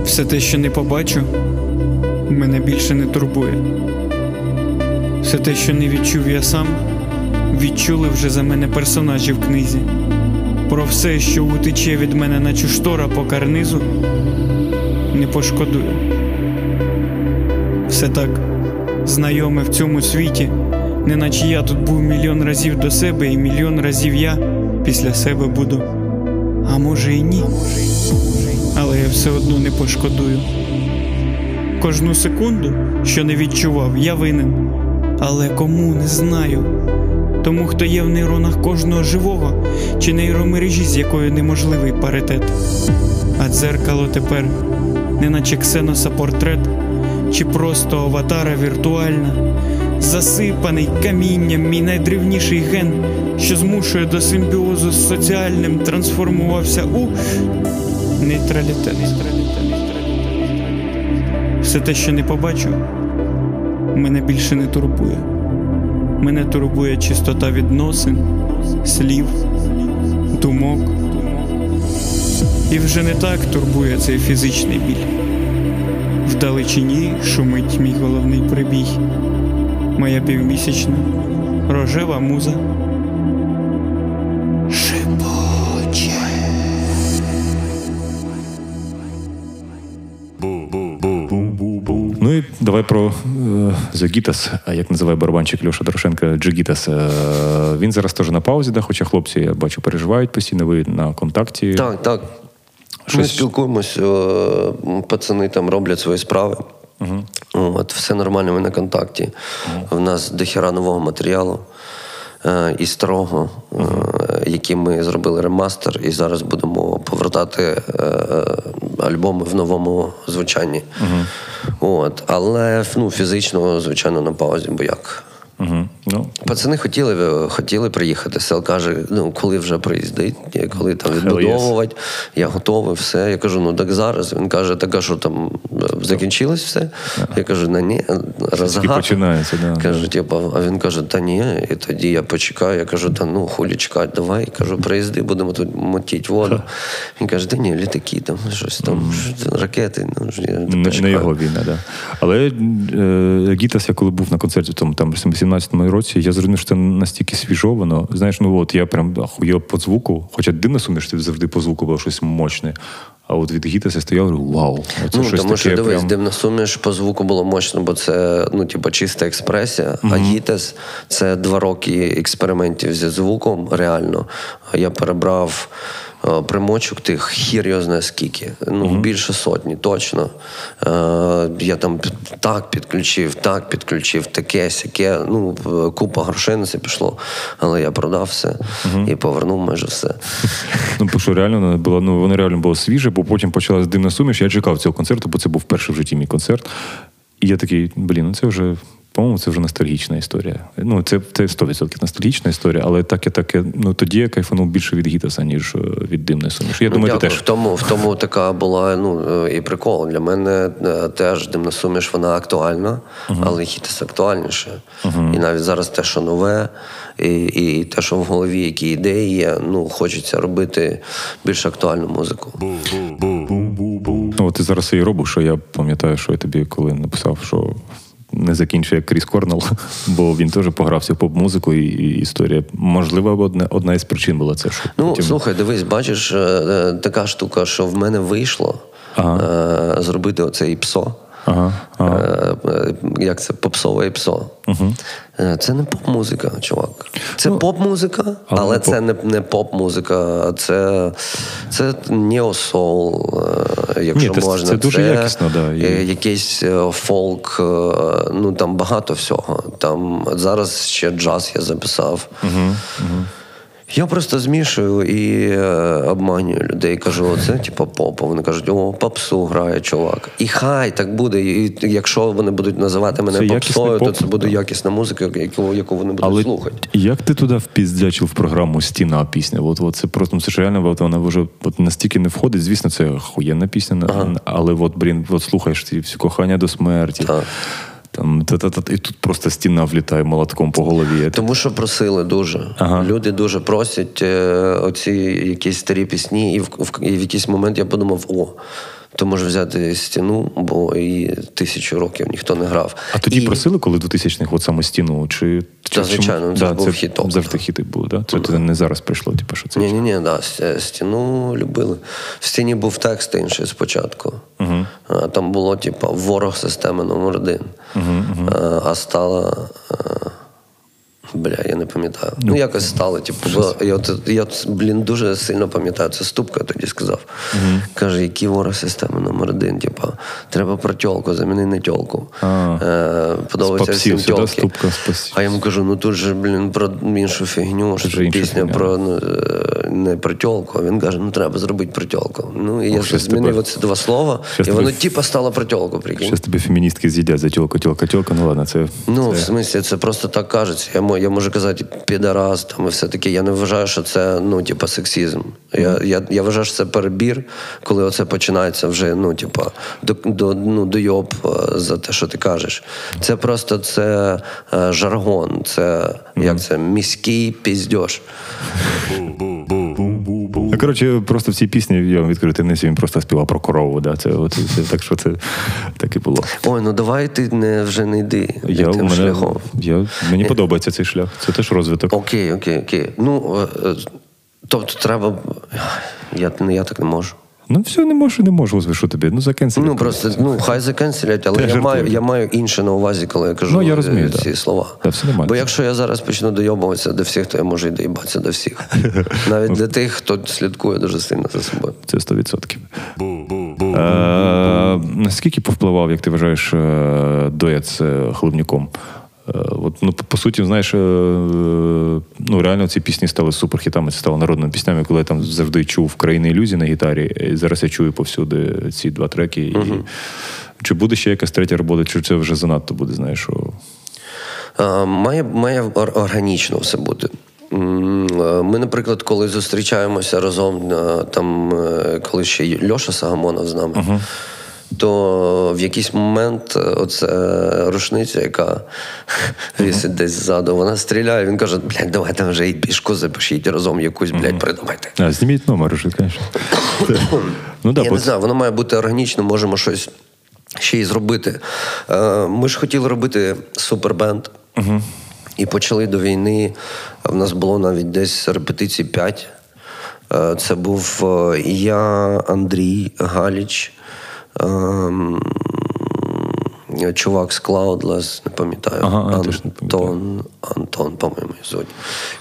Все те, що не побачу, мене більше не турбує. Все те, що не відчув я сам, відчули вже за мене персонажі в книзі. Про все, що утече від мене, наче штора по карнизу, не пошкодую. Все так знайоме в цьому світі, неначе я тут був мільйон разів до себе, і мільйон разів я після себе буду. А може і ні. Але я все одно не пошкодую. Кожну секунду, що не відчував, я винен. Але кому не знаю. Тому, хто є в нейронах кожного живого, чи нейромережі, з якою неможливий паритет. А дзеркало тепер, неначе ксеноса портрет, чи просто аватара віртуальна, засипаний камінням мій найдревніший ген, що змушує до симбіозу з соціальним, трансформувався у нейтралітет. Все те, що не побачу, мене більше не турбує. Мене турбує чистота відносин, слів, думок. І вже не так турбує цей фізичний біль. Вдалечині шумить мій головний прибій, моя півмісячна рожева муза. Давай про е, Загітас, а як називає барабанчик Льоша Дорошенка Джигітас. Е, він зараз теж на паузі, да, хоча хлопці, я бачу, переживають постійно, ви на контакті. Так, так. Ми спілкуємось, е, пацани там роблять свої справи. От, все нормально, ми на контакті. В нас дохіра нового матеріалу і старого, які ми зробили ремастер, і зараз будемо повертати е, альбоми в новому звучанні. От, але ну, фізично, звичайно, на паузі, бо як. Ну. Пацани хотіли е, хотіли приїхати. Сел каже: ну коли вже приїздить, е, коли там відбудовувати, yes. я готовий, все. Я кажу, ну так зараз. Він каже, так, а що там е, закінчилось все. Yeah. Я кажу, на ні, розгад. починається, да. Кажу, типу, а він каже, та ні, і тоді я почекаю. Я кажу, та ну хулі чекати, давай. Я кажу, приїзди, будемо тут мотіть воду. Він каже, та ні, літаки, там щось там, mm. ракети. Ну, я не, не його війна, да. Але е, Гітас, я коли був на концерті, там там 70 17-му році, я зрозумів, що це настільки свіжо воно. Знаєш, ну от я прям ахуєв по звуку, хоча дивна суміш завжди по звуку було щось мощне. А от від Гітаса стояв, говорю, вау, це ну, щось тому що дивись, прям... дивна суміш по звуку було мощно, бо це ну, типу, чиста експресія. Mm-hmm. А Гітас це два роки експериментів зі звуком. Реально я перебрав примочок тих хір його знає скільки. Ну, більше сотні, точно. Е, я там так підключив, так підключив, таке, сяке. Ну, е, купа грошей на це пішло, але я продав все і повернув майже все. Ну, що реально було, ну, воно реально було свіже, бо потім почалась димна суміш. Я чекав цього концерту, бо це був перший в житті мій концерт. І я такий, блін, ну це вже, по-моєму, це вже ностальгічна історія. Ну, це, це 100% ностальгічна історія, але так я таке, ну тоді я кайфанув більше від Гітаса, ніж е, від димної суміші. Я Ну, думаю, ти дякую. теж. В тому, в тому така була ну, е, і прикол. Для мене е, теж димна суміш, вона актуальна, але хітес актуальніше. І навіть зараз те, що нове, і, і те, що в голові, які ідеї є, ну, хочеться робити більш актуальну музику. Ну, ти зараз і робиш, що я пам'ятаю, що я тобі коли написав, що не закінчує як Кріс Корнел, бо він теж погрався в поп-музику, і, і історія. Можливо, одна, одна із причин була це. Що Ну, потім- слухай, дивись, бачиш, е, е, така штука, що в мене вийшло Ага. е, зробити оцей псо. Ага, ага. Е, е, Як це попсове і псо. Угу. Це не поп-музика, чувак. Це Ну, поп-музика, але але, поп. це не, не поп-музика, це, це neo soul, якщо Ні, це- можна. це дуже якісно, да, і- Якийсь фолк, ну там багато всього. Там зараз ще джаз я записав. Я просто змішую і е, обманюю людей. Кажу, це типу поп. А Вони кажуть, о, попсу грає чувак. І хай так буде. І якщо вони будуть називати мене Це попсою, то це буде да. якісна музика, яку, яку вони будуть Але слухати. як ти туди впіздячив в програму Стіна пісня? От, от це просто це ж реально от вона вже от настільки не входить. Звісно, це охуєнна пісня, на- але от, блін, от слухаєш ці всі кохання до смерті. Так. Там, та-та-та, і тут просто стіна влітає молотком по голові. Тому що просили дуже. Ага. Люди дуже просять е, оці якісь старі пісні, і в, в, і в якийсь момент я подумав: о, то може взяти стіну, бо і тисячу років ніхто не грав. А тоді і... просили, коли 2000-х, от саме стіну? Чи, чи звичайно, чому- це ж був хіток. Завжди хітик був, да? Це ти не зараз прийшло, типу, що це. Ні, ні, ні, да, стіну любили. В стіні був текст інший спочатку. А, Там було, типу, ворог системи номер один. А, А стала. Бля, я не пам'ятаю. Ну, якось стало, типу, бо я, от, я блін, дуже сильно пам'ятаю. Це Ступка тоді сказав. Каже, який ворог системи номер один. Типу, треба про тьолку, заміни на тьолку. Е, подобається всім тьолки. Ступка. А я йому кажу, ну тут же, блін, про іншу фігню, що інша пісня фігня. про ну, е, не про тьолку. Він каже, ну треба зробити про тьолку. Ну і я змінив оці два слова, щас і воно тебе- типа стало про тьолку, прикинь. Тебе феміністки з'їдять за тілка, тілка, тілка. Ну ладно, це. Ну, в смислі, це просто так кажеться. Я, мо- я можу казати підарас там і все таке. Я не вважаю, що це ну, типа, сексізм. Я, я, я вважаю, що це перебір, коли оце починається вже, ну, типа, до, до, ну, до йоб за те, що ти кажеш. Це просто це е, жаргон, це як це міський піздьош. Ну, коротше, просто в цій пісні я вам відкрию таємницю, він просто співав про корову. Да? Це, от, це, так що це так і було. Ой, ну давай ти не вже не йди Я, тим мене, шляхом. я, мені подобається цей шлях. Це теж розвиток. Окей, окей, окей. Ну, е, е, тобто треба. Я, я так не можу. Ну, все, не можу, не можу, Господи, що тобі. Ну, закенсель. Ну просто ну хай закенселять, але я маю, я маю інше на увазі, коли я кажу Ну, я розумію, е, да. ці слова. Та все нормально. Бо якщо я зараз почну дойобуватися до всіх, то я можу і доїбатися до всіх. Навіть для тих, хто слідкує дуже сильно за собою. Це 100%. Е, наскільки повпливав, як ти вважаєш, е, дует з е, Хлебнюком? Е, От, ну, по- суті, знаєш, е, ну реально ці пісні стали суперхітами, це стало народними піснями, коли я там завжди чув країни ілюзій на гітарі. І зараз я чую повсюди ці два треки. І... Чи буде ще якась третя робота, чи це вже занадто буде, знаєш? Що... Е, Має, має органічно все бути. Е, Ми, наприклад, коли зустрічаємося разом, е, там, е, коли ще Льоша Сагамонов з нами, то в якийсь момент е, оце е, рушниця, яка висить десь ззаду, вона стріляє, він каже, блядь, давайте вже і пішку запишіть разом якусь, блядь, придумайте. А, зніміть номер уже, звісно. ну, да, Я бо не знаю, воно має бути органічно, можемо щось ще й зробити. Е, Ми ж хотіли робити супербенд. І почали до війни. В нас було навіть десь репетицій 5. Е, Це був я, Андрій Галіч, чувак з Cloudless, не пам'ятаю. Ага, я не пам'ятаю. Антон, Антон, по-моєму, звуть.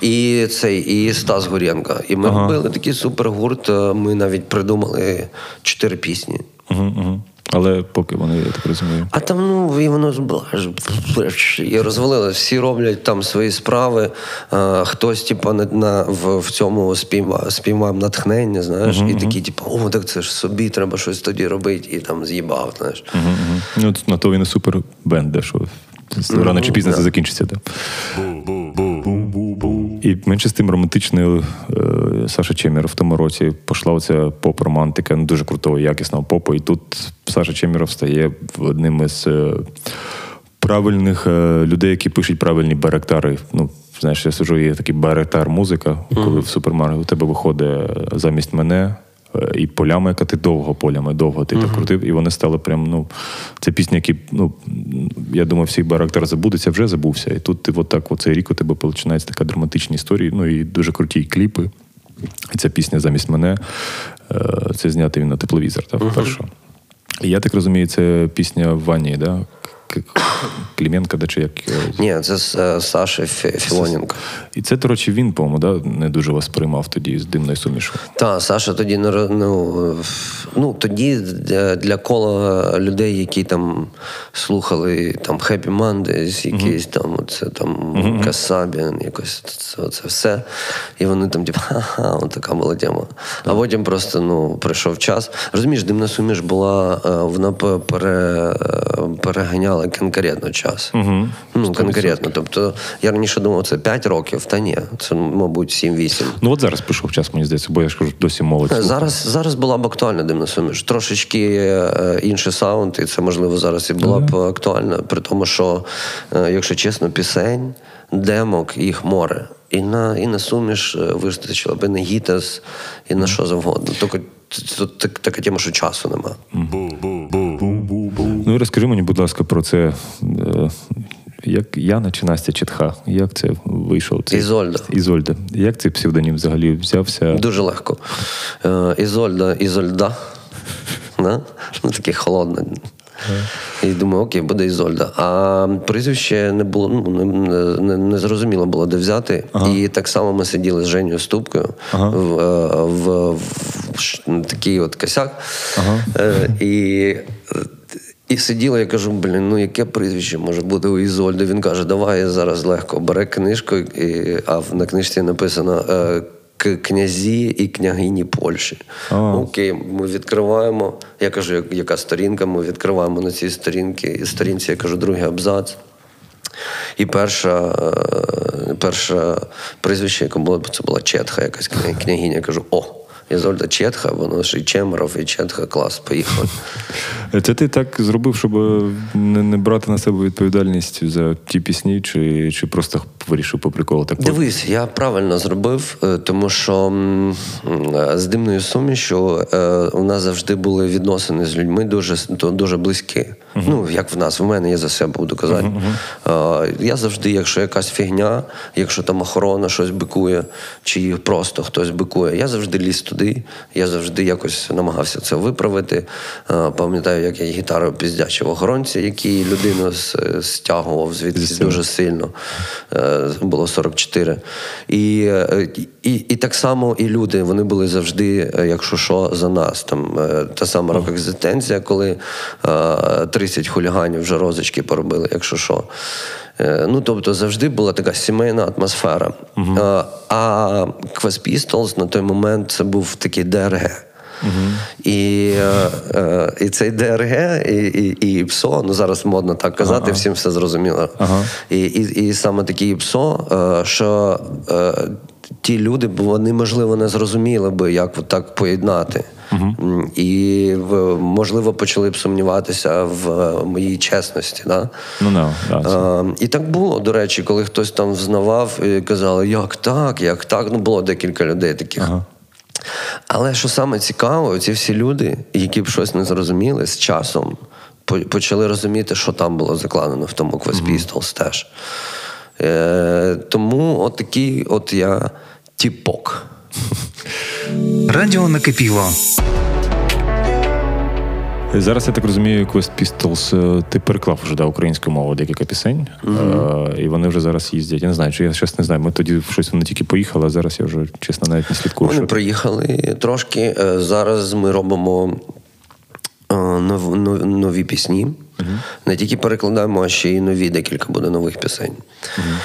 І цей, і Стас Горєнка. І ми Ага. робили такий супергурт. е, Ми навіть придумали чотири пісні. Угу, угу. Але поки вони, я так розумію. А там, ну, і воно ж і розвалили. Всі роблять там свої справи. А, хтось, типу, на, на, в, в цьому спіймав, спіймав натхнення, знаєш, і такі, типу, о, так це ж собі треба щось тоді робити, і там з'їбав, знаєш. Угу. Ну, на то він і супер бенд, де що рано чи пізно це закінчиться. Да. І менше з тим романтичною е, Саша Чеміров в тому році пішла оця поп-романтика, ну, дуже крутого, якісного попу. І тут Саша Чеміров стає одним із е, правильних е, людей, які пишуть правильні баректари. Ну, знаєш, я сижу, є такий баректар музика, коли в супермаркеті у тебе виходить замість мене. Е, І полями, яка ти довго полями, довго ти так крутив, і вони стали прям, ну, це пісні, які, ну, я думаю, всіх барактер забудеться, вже забувся. І тут ти от так, оцей рік у тебе починається така драматична історія, ну і дуже круті кліпи. І ця пісня замість мене, е, це знятий він на тепловізор, так, вперше. Я так розумію, це пісня в ванні, да? Кліменка, да, чи як. Ні, це е, Філоненко. І це, до речі, він, по-моєму, да, не дуже вас приймав тоді з димною сумішу. Так, Саша тоді ну, ну, тоді для кола людей, які там слухали там Happy Mondays, якісь там це там uh-huh. Касабіан, якось це, це все. І вони там, типу, ха-ха, от така була тема. Uh-huh. А потім просто ну, прийшов час. Розумієш, димна суміш була, е, вона пере, переганяла конкретно час. Угу. Ну, конкретно. Тобто, я раніше думав, це 5 років, та ні, це, мабуть, 7-8. Ну, от зараз прийшов час, мені здається, бо я ж кажу, досі молодь. Зараз зараз була б актуальна димна суміш. Трошечки е, інший саунд, і це, можливо, зараз і була б актуальна, при тому, що, е, якщо чесно, пісень, демок, їх море. І на і на суміш е, вистачило б і на гітас, і на що завгодно. Тільки така тема, що часу нема. Ну розкажи мені, будь ласка, про це. Е, як Яна чи Настя Чітха? Як це вийшов? Цей... Ізольда. Ізольда. Як цей псевдонім взагалі взявся? Дуже легко. Е, Ізольда, Ізольда. Ну, таке холодне. І думаю, окей, буде Ізольда. А прізвище не було, ну не, не зрозуміло було, де взяти. Ага. І так само ми сиділи з Женєю Ступкою ага. в, е, в, в, в такий от косяк. Ага. Е, і і сиділа, я кажу, блін, ну яке прізвище може бути у Ізольди? Він каже, давай я зараз легко бере книжку, і, а на книжці написано е, князі і княгині Польщі. Ага. Окей, ми відкриваємо. Я кажу, яка сторінка? Ми відкриваємо на цій сторінці, сторінці, я кажу, другий абзац. І перша е, перша прізвище, яке було, це була Четха, якась княгиня. Я кажу, о! Ізольда Четха, воно ж і Чемеров, і Четха клас, поїхали. Це ти так зробив, щоб не, не брати на себе відповідальність за ті пісні, чи чи просто вирішив по приколу так? Дивись, я правильно зробив, е, тому що з димною сумішю е, у нас завжди були відносини з людьми дуже дуже близькі. Uh-huh. Ну, як в нас, в мене я за себе буду казати. Uh-huh. Я завжди, якщо якась фігня, якщо там охорона щось бикує, чи просто хтось бикує, я завжди ліз туди. Я завжди якось намагався це виправити. Пам'ятаю, як я гітарою піздячив охоронці, який людину стягував звідси дуже сильно. Е, було 44. І, е, і, і так само і люди вони були завжди, е, якщо що, за нас. Там Та сама рок-екзистенція, коли 30 хуліганів вже розочки поробили, якщо що. Ну, тобто завжди була така сімейна атмосфера. Uh-huh. А, Quest Pistols на той момент це був такий ДРГ. Uh-huh. І е, і цей ДРГ, і і, і ПСО, ну зараз модно так казати, uh-huh. всім все зрозуміло. І і, і саме такі ПСО, е, що е, ті люди, вони, можливо, не зрозуміли би, як так поєднати. Uh-huh. І можливо почали б сумніватися в моїй чесності. Да? Ну, no, no, no, І так було, до речі, коли хтось там взнавав і казали, як так, як так. Ну, було декілька людей таких. Uh-huh. Але що саме цікаво, ці всі люди, які б щось не зрозуміли з часом, почали розуміти, що там було закладено в тому Quest Pistols теж. Е, Тому от такий от я тіпок. Радіо накипіло. Зараз я так розумію, Quest Pistols е, ти переклав вже да, українською мовою декілька пісень, mm-hmm. і вони вже зараз їздять. Я не знаю, чи я щось не знаю. Ми тоді щось вони тільки поїхали, а зараз я вже чесно навіть не слідкую. Вони що... приїхали трошки. Зараз ми робимо нов, нов, нові пісні. Uh-huh. Не тільки перекладаємо, а ще й нові декілька буде нових пісень. Uh-huh.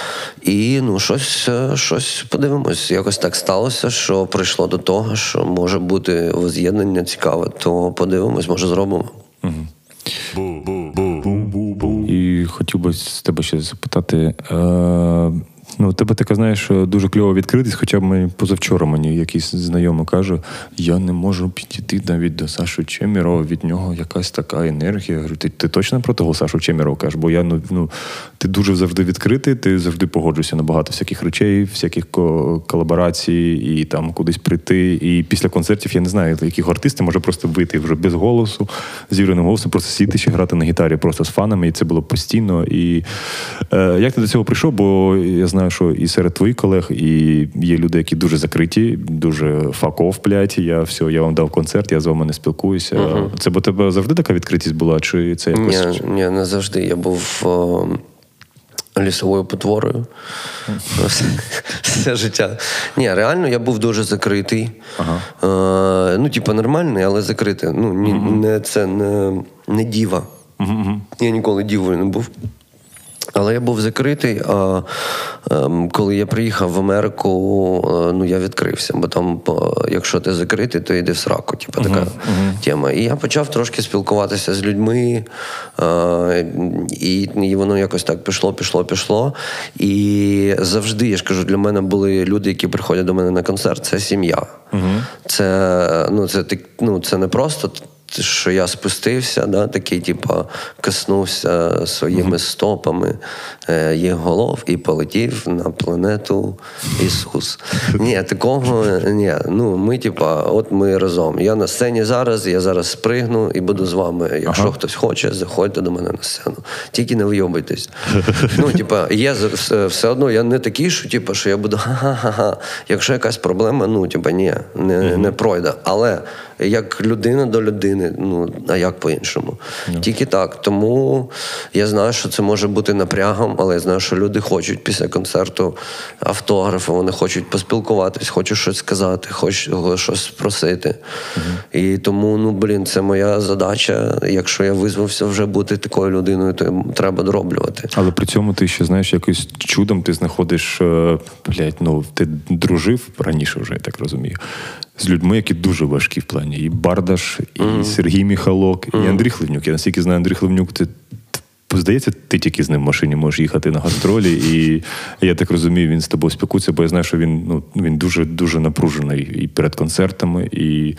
І ну, щось щось подивимось. Якось так сталося, що прийшло до того, що може бути воз'єднання цікаве, то подивимось, може зробимо. Uh-huh. І хотів би з тебе ще запитати. Е- Ну, тебе така, знаєш, дуже кльова відкритість, хоча б позавчора мені якийсь знайомий каже, я не можу підійти навіть до Саші Чемірова, від нього якась така енергія. Я говорю, ти ти точно про того Сашу Чемірова кажеш? Бо я ну, ну ти дуже завжди відкритий, ти завжди погоджуєшся на багато всяких речей, всяких колаборацій і там кудись прийти. І після концертів я не знаю, яких артисти може просто вийти вже без голосу, зіграним голосом, просто сіти ще грати на гітарі просто з фанами, і це було постійно. І е, як ти до цього прийшов? Бо я знаю знаю, що і серед твоїх колег, і є люди, які дуже закриті, дуже факов плять. Я все, я вам дав концерт, я з вами не спілкуюся. uh Це бо тебе завжди така відкритість була? Чи це якось? Ні, ні не завжди. Я був. О... Лісовою потворою все, все життя. Ні, реально я був дуже закритий. Ага. Е, ну, типу, нормальний, але закритий. Ну, ні, угу. не, Це не не діва. Угу. Я ніколи дівою не був. Але я був закритий. А ем, коли я приїхав в Америку, е, ну я відкрився, бо там, якщо ти закритий, то йди в сраку. Типу, така uh-huh, тема. І я почав трошки спілкуватися з людьми, е, і і воно якось так пішло, пішло, пішло. І завжди я ж кажу, для мене були люди, які приходять до мене на концерт. Це сім'я. Uh-huh. Це ну, це, ну, це не просто що я спустився, да, такий, типу, коснувся своїми mm-hmm. стопами е, їх голов і полетів на планету Ісус. Ні, такого ні. Ну, ми, типа, от ми разом. Я на сцені зараз, я зараз спригну і буду з вами. Якщо ага. хтось хоче, заходьте до мене на сцену. Тільки не вийобайтесь. Ну, типа, є все, все одно, я не такий, що типа, що я буду ха-ха-ха. Якщо якась проблема, ну, типа, ні, не, mm-hmm. не пройде. Але як людина до людини. Ну а як по-іншому? Yeah. Тільки так. Тому я знаю, що це може бути напрягом, але я знаю, що люди хочуть після концерту автографи, вони хочуть поспілкуватись, хочуть щось сказати, хочуть щось спросити. Mm-hmm. І тому, ну блін, це моя задача. Якщо я визвався вже бути такою людиною, то треба дороблювати. Але при цьому ти ще знаєш, якось чудом ти знаходиш е, блядь, ну ти дружив раніше, вже я так розумію з людьми, які дуже важкі в плані. І Бардаш, і mm-hmm. Сергій Міхалок, mm-hmm. і Андрій Хливнюк. Я наскільки знаю, Андрій Хливнюк, це Здається, ти тільки з ним в машині можеш їхати на гастролі, і я так розумію, він з тобою спілкується, бо я знаю, що він ну, він дуже дуже напружений і перед концертами, і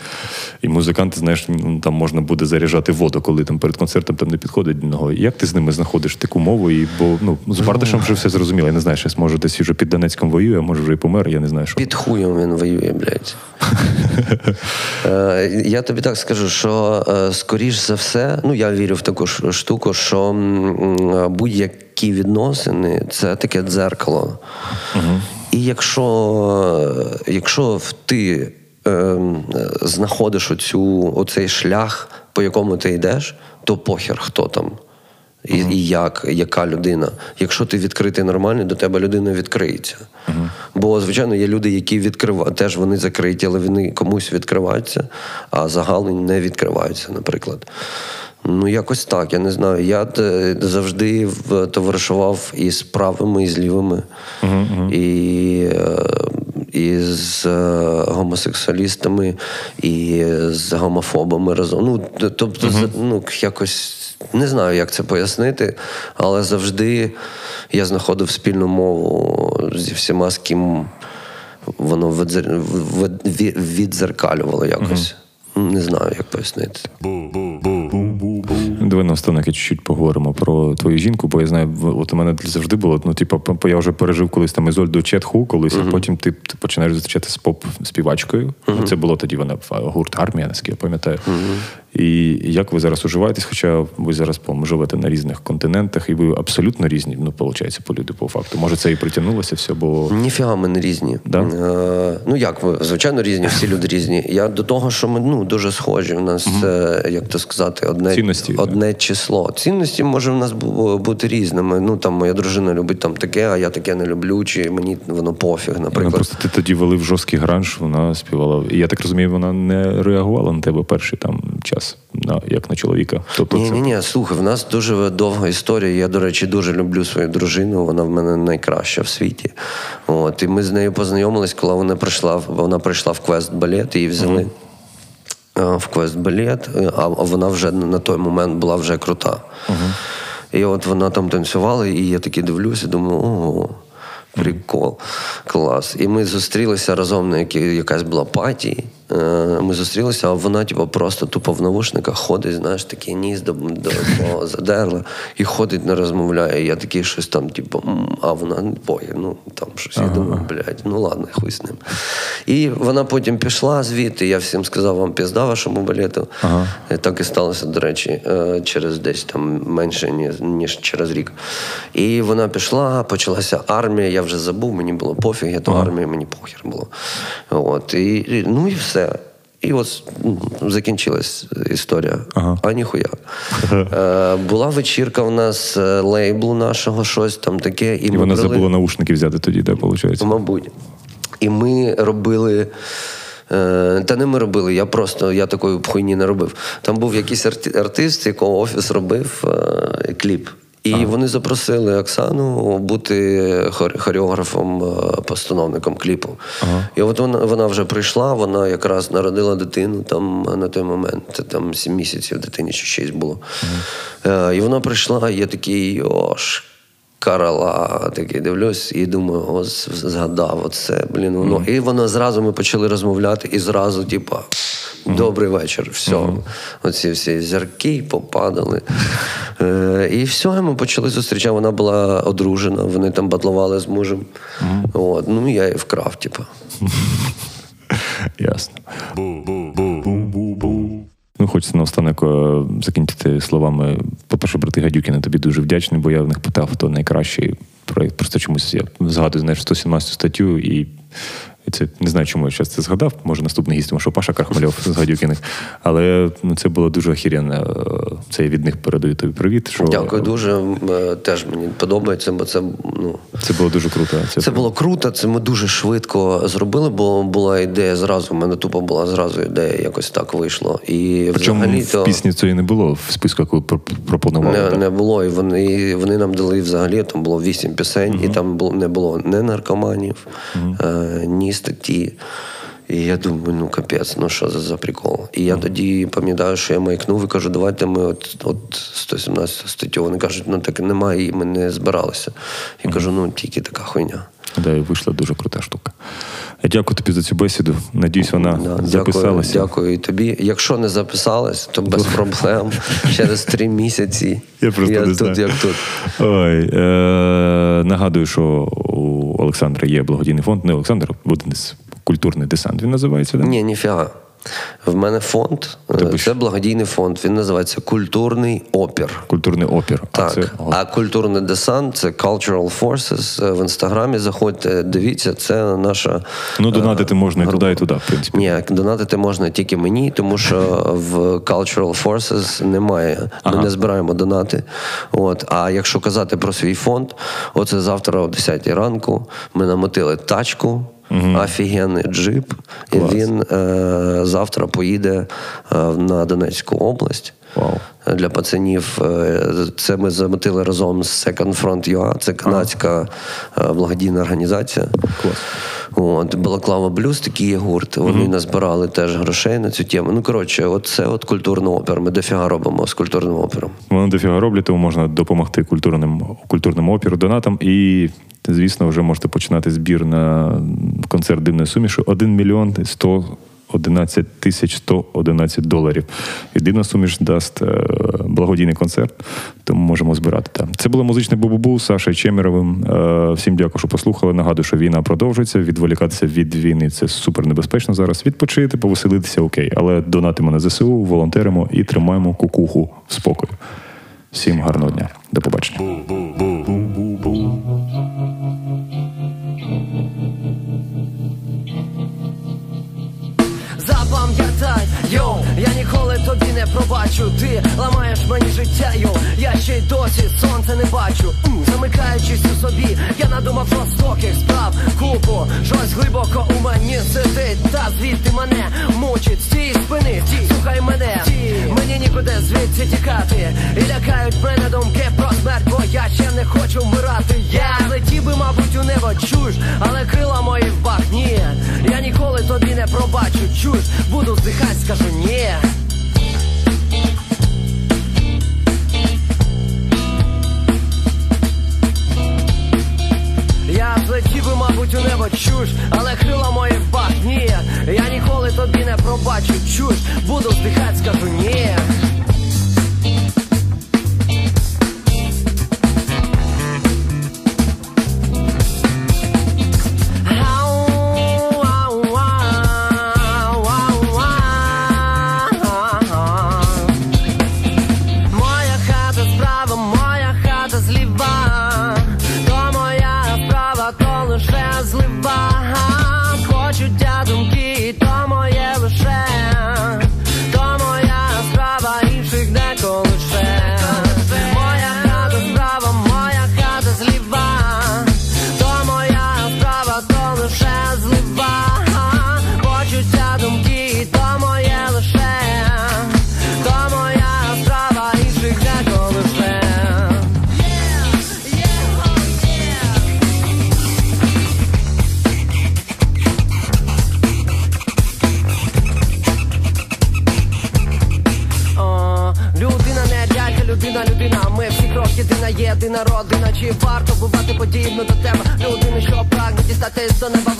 і музиканти, знаєш, ну, там можна буде заряджати воду, коли там перед концертом там не підходить до нього. Як ти з ними знаходиш таку мову? І, Бо ну, з Бардашем вже все зрозуміло. Я не знаю, щось може десь вже під Донецьком воює, а може вже і помер, я не знаю, що. Під хуєм він воює, блядь. Е, я тобі так скажу, що е, скоріш за все, ну я вірю в таку штуку, що будь-які відносини це таке дзеркало. Угу. І якщо якщо ти е, знаходиш оцю, оцей шлях, по якому ти йдеш, то похер хто там. І uh-huh. і як, яка людина. Якщо ти відкритий нормальний, до тебе людина відкриється. Uh-huh. Бо, звичайно, є люди, які відкривають, теж вони закриті, але вони комусь відкриваються, а загал не відкриваються, наприклад. Ну, якось так, я не знаю. Я е, завжди товаришував і з правими, і з лівими, uh-huh. і е, і з е, гомосексуалістами, і з гомофобами разом. Ну, Тобто, uh-huh. ну, якось не знаю, як це пояснити, але завжди я знаходив спільну мову зі всіма, з ким воно відзеркалювало якось. Uh-huh. Не знаю, як пояснити. Давай на останок чуть-чуть поговоримо про твою жінку, бо я знаю, от у мене завжди було. Ну, типу, я вже пережив колись там Ізольду Четху, колись, uh-huh. а потім ти, ти починаєш зустрічати з поп-співачкою. Uh-huh. Це було тоді вона гурт армія, наскільки я пам'ятаю. Uh-huh. І як ви зараз уживаєтесь? Хоча ви зараз по живете на різних континентах, і ви абсолютно різні, ну, виходить, по люди по факту. Може, це і притягнулося все, бо. Ніфіга ми не різні. Да? Е, ну як ви, звичайно, різні, всі люди різні. Я до того, що ми ну, дуже схожі. У нас, uh як то сказати, одне Цінності, одне число. Цінності може в нас бути різними. Ну там моя дружина любить там таке, а я таке не люблю, чи мені воно пофіг, наприклад. Ну, просто ти тоді вели в жорсткий гранж, вона співала. І я так розумію, вона не реагувала на тебе перший там час, на, як на чоловіка. Тобто Ні, це... ні, ні, слухай, в нас дуже довга історія. Я, до речі, дуже люблю свою дружину. Вона в мене найкраща в світі. От, І ми з нею познайомились, коли вона прийшла вона прийшла в квест балет, її взяли. Mm-hmm. В квест балет, а вона вже на той момент була вже крута. Uh-huh. І от вона там танцювала, і я такий дивлюся, думаю, ого, прикол, клас. І ми зустрілися разом на якій якась була паті. Е, ми зустрілися, а вона, типу, просто тупо в навушниках ходить, знаєш, такий ніс до, до свого задерла і ходить, не розмовляє. Я такий щось там, типу, а вона поє, ну там щось. Я думаю, блядь, ну ладно, хуй з ним. І вона потім пішла звідти. Я всім сказав, вам пізда вашому балету. Ага. Так і сталося, до речі, е, через десь там менше, ніж через рік. І вона пішла, почалася армія, я вже забув, мені було пофіг, я то ага. армія, мені похер було. От, і, Ну і все. І от закінчилась історія. Ага. А ніхуя. Е, Була вечірка у нас е, лейблу нашого, щось там таке. І, і вона брали... забула наушники взяти тоді, де виходить? Мабуть. І ми робили. Е, та не ми робили, я просто я такої хуйні не робив. Там був якийсь артист, якого офіс робив е, кліп. І ага. вони запросили Оксану бути хореографом, е, постановником кліпу. Ага. І от вона вона вже прийшла, вона якраз народила дитину там на той момент, там сім місяців дитині чи щось було. Ага. І вона прийшла, і я такий ош. Карала, такий дивлюсь, і думаю, ось згадав оце, блін, воно. Mm-hmm. І воно зразу ми почали розмовляти, і зразу, типа, добрий вечір, все. Mm-hmm. Оці всі зірки попадали. Е, І все, ми почали зустрічати. Вона була одружена, вони там батлували з мужем. От, Ну, я її вкрав, типа. Ясно. Ну, хочеться наостанок е, закінчити словами. По-перше, брати Гадюкіни, тобі дуже вдячний, бо я в них питав, хто найкращий проєкт. Просто чомусь я згадую знаєш, 117 статтю і і це не знаю, чому я зараз це згадав. Може, наступний гість, тому що Паша Кархмальов з Гадюкіних. Але ну, це було дуже охеренно. Це я від них передаю тобі привіт. Що... Дякую дуже. Теж мені подобається, бо це ну це було дуже круто. Це, це було круто. Це ми дуже швидко зробили, бо була ідея зразу. У мене тупо була зразу ідея, якось так вийшло. І Причому взагалі в пісні цієї не було в списку, яку пропонували. Не, не було. І вони вони нам дали взагалі. Там було вісім пісень, uh і там було не було не наркоманів, uh ні статті. І я думаю, ну капець, ну що за за прикол? І я тоді пам'ятаю, що я маякнув і кажу, давайте ми от от 117 статтю. Вони кажуть, ну так немає, і ми не збиралися. Я кажу, ну тільки така хуйня. Да, і вийшла дуже крута штука. Я дякую тобі за цю бесіду. Надіюсь, вона да, записалася. Дякую, дякую і тобі. Якщо не записалась, то без проблем. Через три місяці. Я просто я не тут, знаю. як тут. Ой, е- Нагадую, що у Олександра є благодійний фонд. Не Олександр, буде культурний десант. Він називається? Да? Ні, ніфіга. В мене фонд, Тобі це благодійний фонд. Він називається Культурний опір. Культурний опір. Так. А, це... а культурний десант це Cultural Forces. В інстаграмі заходьте, дивіться, це наша. Ну, е, донатити можна група. і туди, і туди, в принципі. Ні, донатити можна тільки мені, тому що в Cultural Forces немає. Ага. Ми не збираємо донати. От. А якщо казати про свій фонд, оце завтра о 10 ранку ми намотили тачку угу. офігенний джип. Клас. І він е, завтра поїде е, на Донецьку область. Wow. Для пацанів е, це ми заметили разом з Second Front UA, це канадська. Е, благодійна організація. Клас. От, Балаклава Блюз, такий є гурт. Вони mm-hmm. назбирали теж грошей на цю тему. Ну, коротше, от це от культурний опер. Ми дофіга робимо з культурним опером. Вони дофіга роблять, тому можна допомогти культурним культурним опіру, донатам. І, звісно, вже можете починати збір на концерт дивної суміші. 1 мільйон 100 11 тисяч 111 доларів. Єдина суміш дасть е, благодійний концерт, тому можемо збирати там. Це було музичне бубубу з Сашою Чемеровим. Е, всім дякую, що послухали. Нагадую, що війна продовжується. Відволікатися від війни це супер небезпечно зараз. Відпочити, повеселитися окей. Але донатимо на ЗСУ, волонтеримо і тримаємо кукуху в спокою. Всім гарного дня. До побачення. Не пробачу. Ти ламаєш мені життя, йоу, я ще й досі сонце не бачу. Замикаючись у собі, я надумав жорстоких справ. Купу, щось глибоко у мені сидить, та звідти мене мучить. Стій спини, слухай мене, мені нікуди звідси тікати. І лякають мене думки про смерть, бо я ще не хочу вмирати. Я летів би, мабуть, у небо чуж, але крила мої в бах, ні. Я ніколи тобі не пробачу, чуж, буду здихать, скажу ні. Я злетів би, мабуть, у небо чуш, але крила мої в бах, ні Я ніколи тобі не пробачу чуш, буду здихать, скажу ні.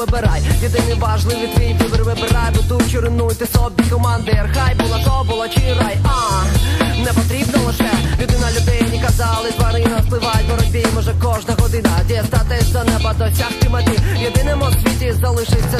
вибирай. Єдиний важливий твій вибір вибирай, бо ту чи собі команди. Хай була то була чи рай, а не потрібно лише людина людині казали, тварина впливають боротьбі. Може кожна година дістатись до неба досягти мати Єдиним у світі залишиться